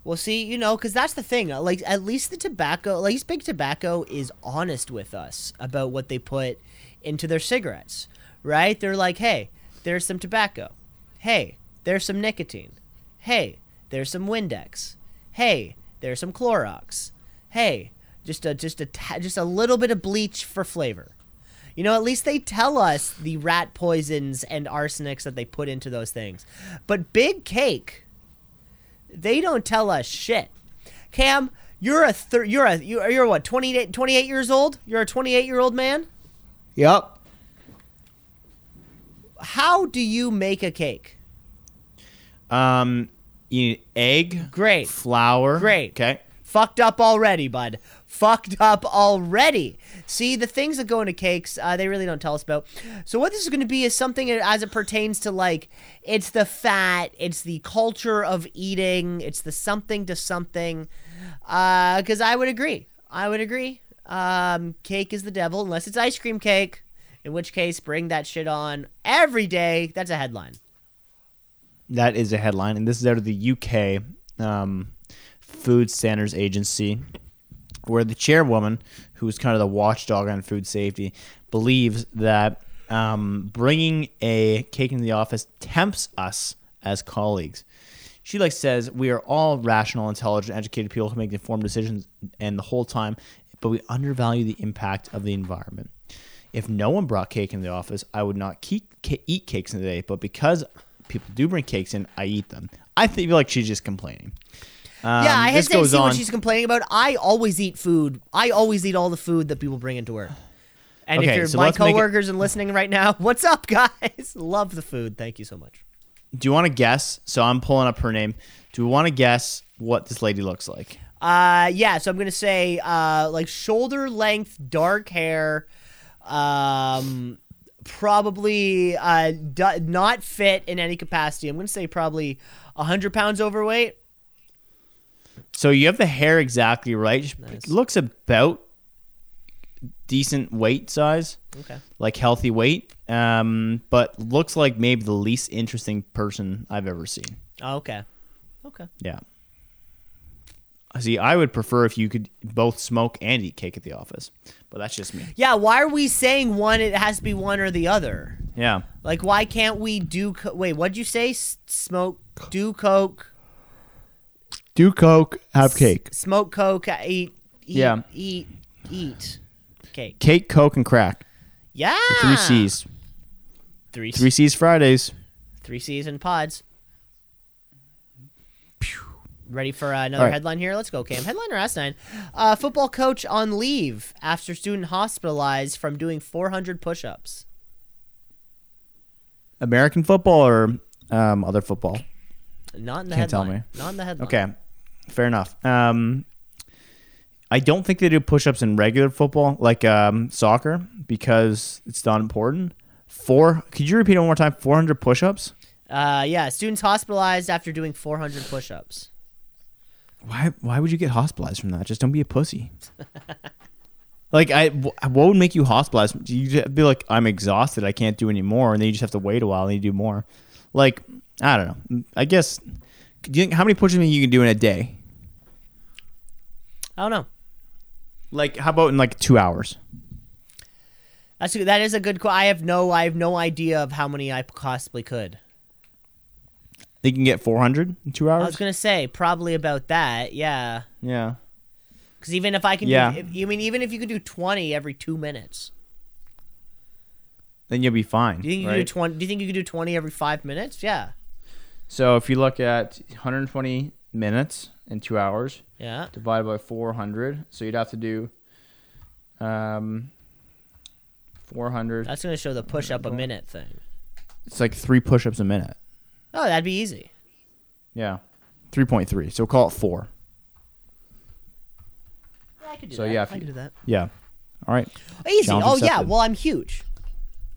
Speaker 1: Well, see, you know, because that's the thing. uh, Like, at least the tobacco, at least Big Tobacco is honest with us about what they put into their cigarettes, right? They're like, hey, there's some tobacco. Hey, there's some nicotine. Hey, there's some Windex. Hey, there's some Clorox. Hey, just a just a just a little bit of bleach for flavor. You know, at least they tell us the rat poisons and arsenics that they put into those things. But Big Cake, they don't tell us shit. Cam, you're a thir- you're a you're, you're what 28, 28 years old. You're a 28 year old man.
Speaker 2: Yep.
Speaker 1: How do you make a cake?
Speaker 2: Um, you egg,
Speaker 1: Great.
Speaker 2: flour.
Speaker 1: Great.
Speaker 2: Okay.
Speaker 1: Fucked up already, bud. Fucked up already. See, the things that go into cakes, uh, they really don't tell us about. So, what this is going to be is something as it pertains to like, it's the fat, it's the culture of eating, it's the something to something. Because I would agree. I would agree. Um, cake is the devil, unless it's ice cream cake. In which case, bring that shit on every day. That's a headline.
Speaker 2: That is a headline, and this is out of the UK um, Food Standards Agency, where the chairwoman, who's kind of the watchdog on food safety, believes that um, bringing a cake into the office tempts us as colleagues. She like says we are all rational, intelligent, educated people who make informed decisions, and the whole time, but we undervalue the impact of the environment. If no one brought cake in the office, I would not keep, eat cakes in the day. But because people do bring cakes in, I eat them. I feel like she's just complaining. Um,
Speaker 1: yeah, I hesitate to see
Speaker 2: on.
Speaker 1: what she's complaining about. I always eat food. I always eat all the food that people bring into work. And if
Speaker 2: Okay,
Speaker 1: you're
Speaker 2: so
Speaker 1: my
Speaker 2: let's it-
Speaker 1: coworkers and listening right now, what's up, guys? Love the food. Thank you so much.
Speaker 2: Do you want to guess? So I'm pulling up her name. Do we want to guess what this lady looks like?
Speaker 1: Uh, yeah. So I'm gonna say, uh, like shoulder length, dark hair, um, probably uh, d- not fit in any capacity. I'm gonna say probably hundred pounds overweight.
Speaker 2: So you have the hair exactly right.
Speaker 1: Nice.
Speaker 2: Looks about decent weight size,
Speaker 1: Okay.
Speaker 2: like healthy weight. Um, but looks like maybe the least interesting person I've ever seen.
Speaker 1: Oh, okay. Okay.
Speaker 2: Yeah. See, I would prefer if you could both smoke and eat cake at the office, but that's just me.
Speaker 1: Yeah, why are we saying one? It has to be one or the other.
Speaker 2: Yeah.
Speaker 1: Like, why can't we do? Co- Wait, what'd you say? S- smoke, do coke,
Speaker 2: Do coke, have cake.
Speaker 1: smoke coke, uh, eat, eat,
Speaker 2: Yeah.
Speaker 1: eat, eat, cake.
Speaker 2: Cake, coke, and crack.
Speaker 1: Yeah,
Speaker 2: Three C's.
Speaker 1: three,
Speaker 2: Three C's Fridays.
Speaker 1: three C's and pods. Ready for uh, another
Speaker 2: right.
Speaker 1: headline here? Let's go, Cam. Headline or Asinine. Uh, football coach on leave after student hospitalized from doing 400 push-ups.
Speaker 2: American football or um, other football?
Speaker 1: Not in the
Speaker 2: Can't tell me.
Speaker 1: Not in the headline.
Speaker 2: Okay, fair enough. Um, I don't think they do push-ups in regular football, like um, soccer, because it's not important. Four. Could you repeat it one more time? Four hundred push-ups.
Speaker 1: Uh, yeah, students hospitalized after doing 400 push-ups.
Speaker 2: Why? Why would you get hospitalized from that? Just don't be a pussy. like, I. What would make you hospitalized? You just be like, I'm exhausted. I can't do any more, and then you just have to wait a while and you do more. Like, I don't know. I guess. Do you think how many push-ups you can do in a day?
Speaker 1: I don't know.
Speaker 2: Like, how about in like two hours?
Speaker 1: That's a, that is a good. I have no. I have no idea of how many I possibly could.
Speaker 2: They can get 400 in two hours?
Speaker 1: I was gonna say probably about that. Yeah,
Speaker 2: yeah.
Speaker 1: because even if I can,
Speaker 2: Yeah.
Speaker 1: do, if, you mean even if you could do 20 every two minutes,
Speaker 2: Then you'll be fine.
Speaker 1: do you think you
Speaker 2: right?
Speaker 1: could do 20? Do you think you could do 20 every five minutes? Yeah,
Speaker 2: So if you look at 120 minutes in two hours
Speaker 1: yeah.
Speaker 2: divided by 400, so you'd have to do um 400.
Speaker 1: That's gonna show the push up a minute thing.
Speaker 2: It's like three push-ups a minute.
Speaker 1: Oh, that'd be easy.
Speaker 2: Yeah, 3.3. So call it four.
Speaker 1: Yeah, I could do
Speaker 2: So,
Speaker 1: that.
Speaker 2: yeah,
Speaker 1: I
Speaker 2: you-
Speaker 1: could do that.
Speaker 2: Yeah. All right.
Speaker 1: Easy.
Speaker 2: Challenge
Speaker 1: Oh yeah.
Speaker 2: accepted.
Speaker 1: Well, I'm huge.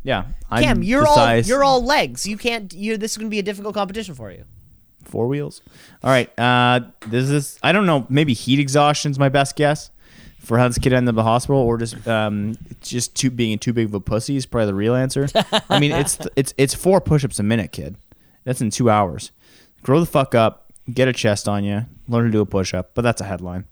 Speaker 2: Yeah. I'm
Speaker 1: Cam, you're
Speaker 2: the
Speaker 1: all
Speaker 2: size-
Speaker 1: you're all legs. You can't. You're This is gonna be a difficult competition for you.
Speaker 2: four wheels. All right. Uh, this is I don't know. Maybe heat exhaustion's my best guess for how this kid ended up in the hospital, or just um, just too being too big of a pussy is probably the real answer. I mean, it's it's it's four push-ups a minute, kid. That's in two hours. Grow the fuck up. Get a chest on you. Learn to do a push-up. But that's a headline.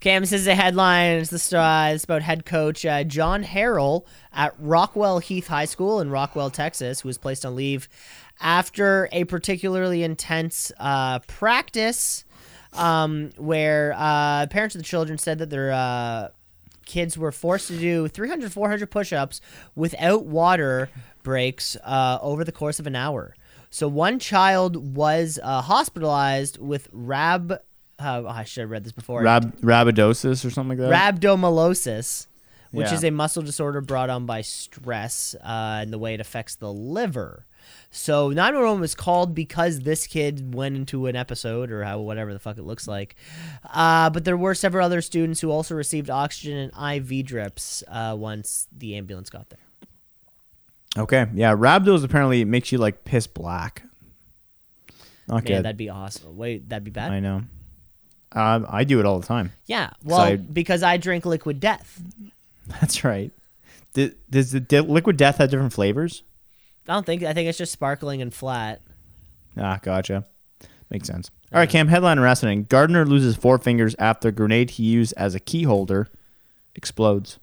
Speaker 1: Cam is a headline. It's the star. It's about head coach uh, John Harrell at Rockwall Heath High School in Rockwall, Texas, who was placed on leave after a particularly intense uh, practice um, where uh, parents of the children said that their uh, kids were forced to do 300, 400 push-ups without water breaks uh, over the course of an hour. So one child was uh, hospitalized with rab. Uh, oh, I should have read this before.
Speaker 2: Rab rabidosis or something like that.
Speaker 1: Rhabdomyolysis, which
Speaker 2: Yeah.
Speaker 1: is a muscle disorder brought on by stress uh, and the way it affects the liver. So 911 was called because this kid went into an episode or how whatever the fuck it looks like. Uh, but there were several other students who also received oxygen and IV drips uh, once the ambulance got there.
Speaker 2: Okay. Yeah. Rhabdos apparently makes you like piss black. Not
Speaker 1: Man,
Speaker 2: good.
Speaker 1: that'd be awesome. Wait, that'd be bad.
Speaker 2: I know. Um, I do it all the time.
Speaker 1: Yeah, well,
Speaker 2: I-
Speaker 1: because I drink liquid death.
Speaker 2: That's right. Th- Does the di- liquid death have different flavors?
Speaker 1: I don't think. I think it's just sparkling and flat.
Speaker 2: Ah, gotcha. Makes sense. All right, Cam. Headline wrestling: Gardner loses four fingers after grenade he used as a key holder explodes.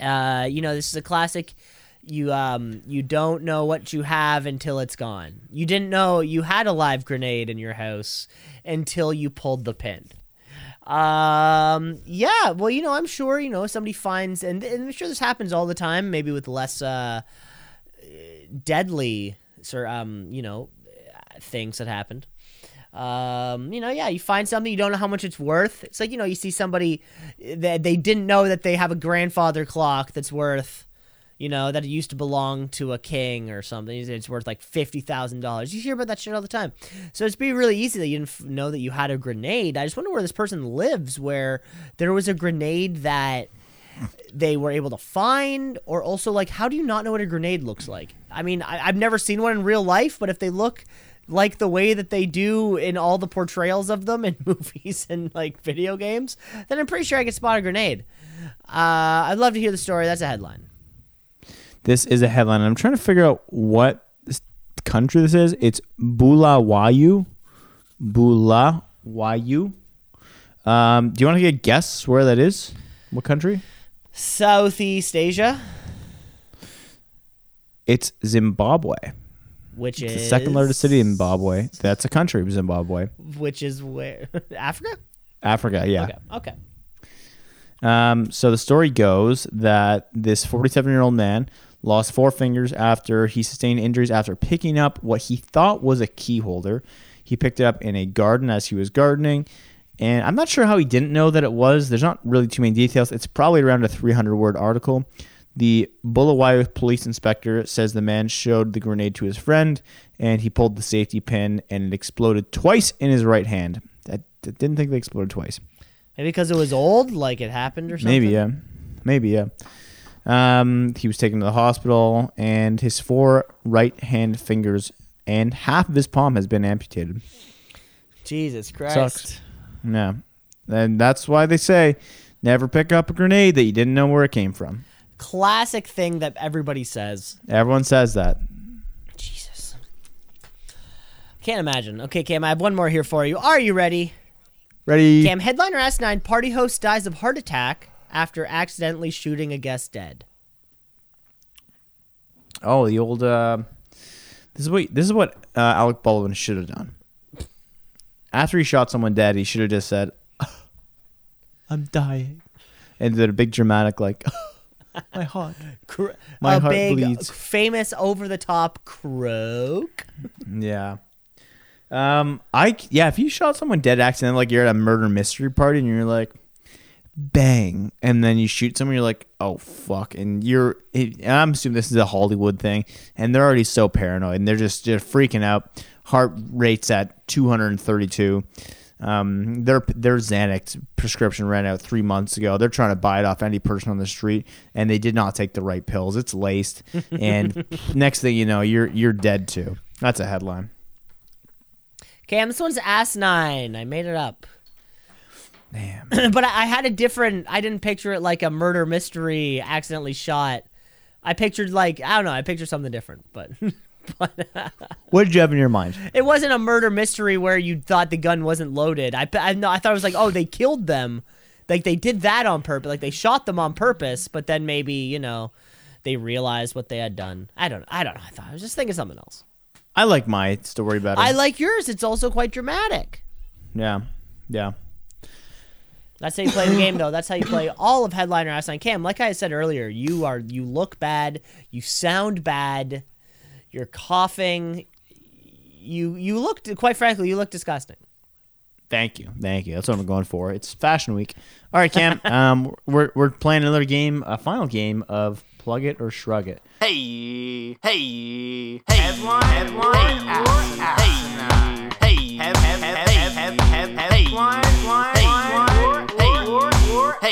Speaker 1: Uh, you know, this is a classic. You um you don't know what you have until it's gone. You didn't know you had a live grenade in your house until you pulled the pin. Um yeah, well, you know, I'm sure, you know, somebody finds and, and I'm sure this happens all the time, maybe with less uh deadly sort um, you know, things that happened. Um, you know, yeah, you find something you don't know how much it's worth. It's like you know, you see somebody that they didn't know that they have a grandfather clock that's worth, you know, that it used to belong to a king or something. It's worth like fifty thousand dollars. You hear about that shit all the time. So it's be really easy that you didn't know that you had a grenade. I just wonder where this person lives, where there was a grenade that they were able to find or also like how do you not know what a grenade looks like i mean I, i've never seen one in real life but if they look like the way that they do in all the portrayals of them in movies and like video games then i'm pretty sure i could spot a grenade uh, i'd love to hear the story that's a headline
Speaker 2: This is a headline. I'm trying to figure out what country this is. It's Bulawayo. Bulawayo. Um, do you want to get a guess where that is? What country?
Speaker 1: Southeast Asia,
Speaker 2: It's Zimbabwe.
Speaker 1: Which
Speaker 2: It's
Speaker 1: is
Speaker 2: the second largest city in Zimbabwe. That's a country, Zimbabwe.
Speaker 1: Which is where Africa?
Speaker 2: Africa, yeah.
Speaker 1: Okay. Okay.
Speaker 2: Um, so the story goes that this 47 year old man lost four fingers after he sustained injuries after picking up what he thought was a key holder. He picked it up in a garden as he was gardening. And I'm not sure how he didn't know that it was. There's not really too many details. It's probably around a 300 word article. The Bulawayo police inspector says the man showed the grenade to his friend and he pulled the safety pin and it exploded twice in his right hand. I I didn't think they exploded twice.
Speaker 1: Maybe because it was old, like it happened or something.
Speaker 2: Maybe, yeah. Maybe, yeah. Um, he was taken to the hospital, and his four right hand fingers and half of his palm has been amputated.
Speaker 1: Jesus Christ.
Speaker 2: Sucks. Yeah. And that's why they say never pick up a grenade that you didn't know where it came from.
Speaker 1: Classic thing that everybody says.
Speaker 2: Everyone says that.
Speaker 1: Jesus. Can't imagine. Okay, Cam, I have one more here for you. Are you ready?
Speaker 2: Ready?
Speaker 1: Cam, headliner Asinine party host dies of heart attack after accidentally shooting a guest dead.
Speaker 2: Oh, the old. Uh, this is what this is what uh, Alec Baldwin should have done. After he shot someone dead, he should have just said, "I'm dying," and did a big dramatic like, "My heart." My
Speaker 1: a
Speaker 2: heart
Speaker 1: big,
Speaker 2: bleeds.
Speaker 1: famous, over the top croak.
Speaker 2: Yeah. Um, I yeah, if you shot someone dead accidentally, like you're at a murder mystery party and you're like, bang, and then you shoot someone, you're like, oh fuck, and you're, it, and I'm assuming this is a Hollywood thing, and they're already so paranoid and they're just just freaking out. Heart rates at 232. Um, their their Xanax prescription ran out three months ago. They're trying to buy it off any person on the street, and they did not take the right pills. It's laced, and next thing you know, you're you're dead too. That's a headline.
Speaker 1: Cam, this one's asinine. I made it up.
Speaker 2: Damn.
Speaker 1: but I, I had a different. I didn't picture it like a murder mystery, accidentally shot. I pictured like I don't know. I pictured something different, but but uh,
Speaker 2: What did you have in your mind?
Speaker 1: it wasn't a murder mystery where you thought the gun wasn't loaded. I I, no, I thought it was like oh they killed them, like they did that on purpose, like they shot them on purpose. But then maybe you know they realized what they had done. I don't I don't know. I thought I was just thinking something else.
Speaker 2: I like my story better.
Speaker 1: I like yours. It's also quite dramatic.
Speaker 2: yeah, yeah.
Speaker 1: That's how you play the game, though. That's how you play all of Headliner Asinine. Cam, like I said earlier, you are you look bad, you sound bad, you're coughing, you you looked quite frankly, you look disgusting.
Speaker 2: Thank you, thank you. That's what I'm going for. It's Fashion Week. All right, Cam. um, we're we're playing another game, a final game of Plug It or Shrug It.
Speaker 5: Hey, hey, hey, headline, headline, hey,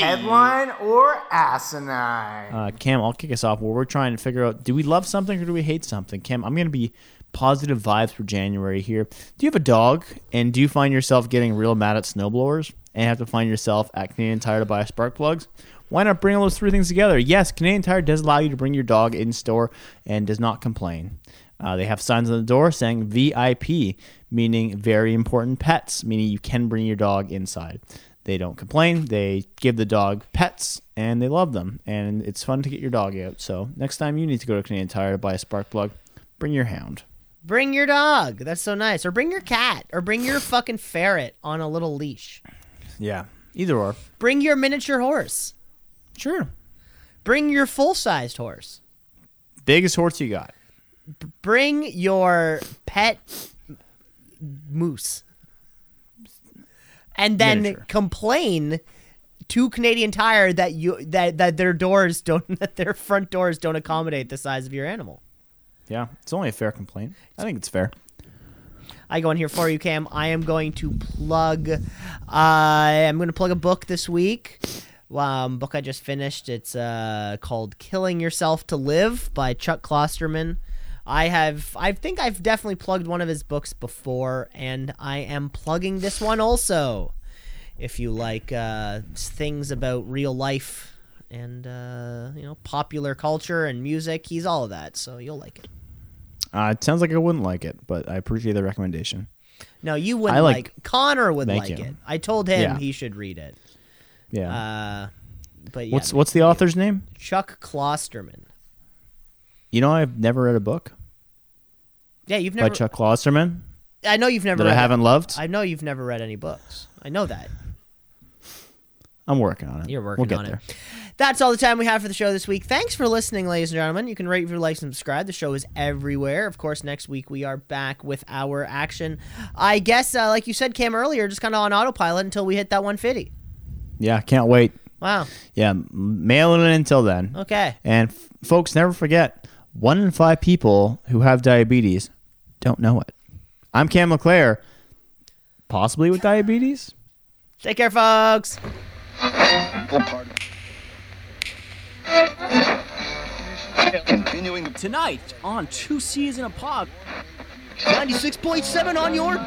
Speaker 5: headline, or asinine.
Speaker 2: Uh, Cam, I'll kick us off. Where we're trying to figure out: do we love something or do we hate something? Cam, I'm gonna be positive vibes for January here. Do you have a dog, and do you find yourself getting real mad at snowblowers, and have to find yourself at Canadian Tire to buy spark plugs? Why not bring all those three things together? Yes, Canadian Tire does allow you to bring your dog in store and does not complain. Uh, they have signs on the door saying VIP, meaning very important pets, meaning you can bring your dog inside. They don't complain. They give the dog pets and they love them. And it's fun to get your dog out. So next time you need to go to Canadian Tire to buy a spark plug, bring your hound.
Speaker 1: Bring your dog. That's so nice. Or bring your cat. Or bring your fucking ferret on a little leash.
Speaker 2: Yeah. Either or.
Speaker 1: Bring your miniature horse.
Speaker 2: Sure.
Speaker 1: Bring your full sized horse.
Speaker 2: Biggest horse you got.
Speaker 1: Bring your pet moose. And then
Speaker 2: Miniature.
Speaker 1: complain to Canadian Tire that you that, that their doors don't that their front doors don't accommodate the size of your animal.
Speaker 2: Yeah. It's only a fair complaint. I think it's fair.
Speaker 1: I go in here for you, Cam. I am going to plug. Uh, I'm going to plug a book this week. Um, book I just finished. It's uh, called "Killing Yourself to Live" by Chuck Klosterman. I have, I think I've definitely plugged one of his books before, and I am plugging this one also. If you like uh, things about real life and uh, you know popular culture and music. He's all of that, so you'll like it.
Speaker 2: Uh, it sounds like I wouldn't like it, but I appreciate the recommendation.
Speaker 1: No, you wouldn't
Speaker 2: I
Speaker 1: like,
Speaker 2: like-
Speaker 1: Connor would like
Speaker 2: you.
Speaker 1: it. I told him
Speaker 2: Yeah.
Speaker 1: he should read it.
Speaker 2: Yeah.
Speaker 1: Uh, but yeah,
Speaker 2: what's what's the author's name?
Speaker 1: Chuck Klosterman.
Speaker 2: You know, I've never read a book
Speaker 1: Yeah, you've never by.
Speaker 2: Chuck Klosterman
Speaker 1: I know you've never.
Speaker 2: that I
Speaker 1: read
Speaker 2: haven't loved.
Speaker 1: I know you've never read any books. I know that.
Speaker 2: I'm working on it.
Speaker 1: You're working
Speaker 2: we'll get
Speaker 1: on
Speaker 2: there.
Speaker 1: it. That's all the time we have for the show this week. Thanks for listening, ladies and gentlemen. You can rate, review, like, and subscribe. The show is everywhere. Of course, next week we are back with our action. I guess, uh, like you said, Cam earlier, just kind of on autopilot until we hit that 150.
Speaker 2: Yeah, can't wait.
Speaker 1: Wow.
Speaker 2: Yeah, m- mail it until then.
Speaker 1: Okay.
Speaker 2: And f- folks, never forget one in five people who have diabetes don't know it. I'm Cam LeClaire, possibly with diabetes.
Speaker 1: Take care, folks.
Speaker 4: Continuing tonight on Two C's in a Pod. 96.7 on your.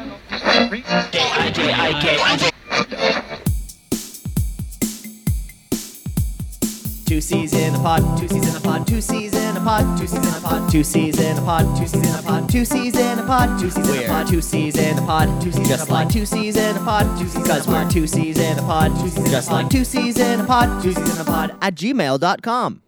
Speaker 1: Two C's in a pod, two C's in a pod, two C's in a pod, two C's in a pod, two C's in a pod, two C's in a pod, two C's in a pod, two C's in a pod, two C's in a pod, two C's just like two C's in a pod, two C's because we're two C's in a pod, two C's just like two C's in a pod, two C's in a pod at gmail.com.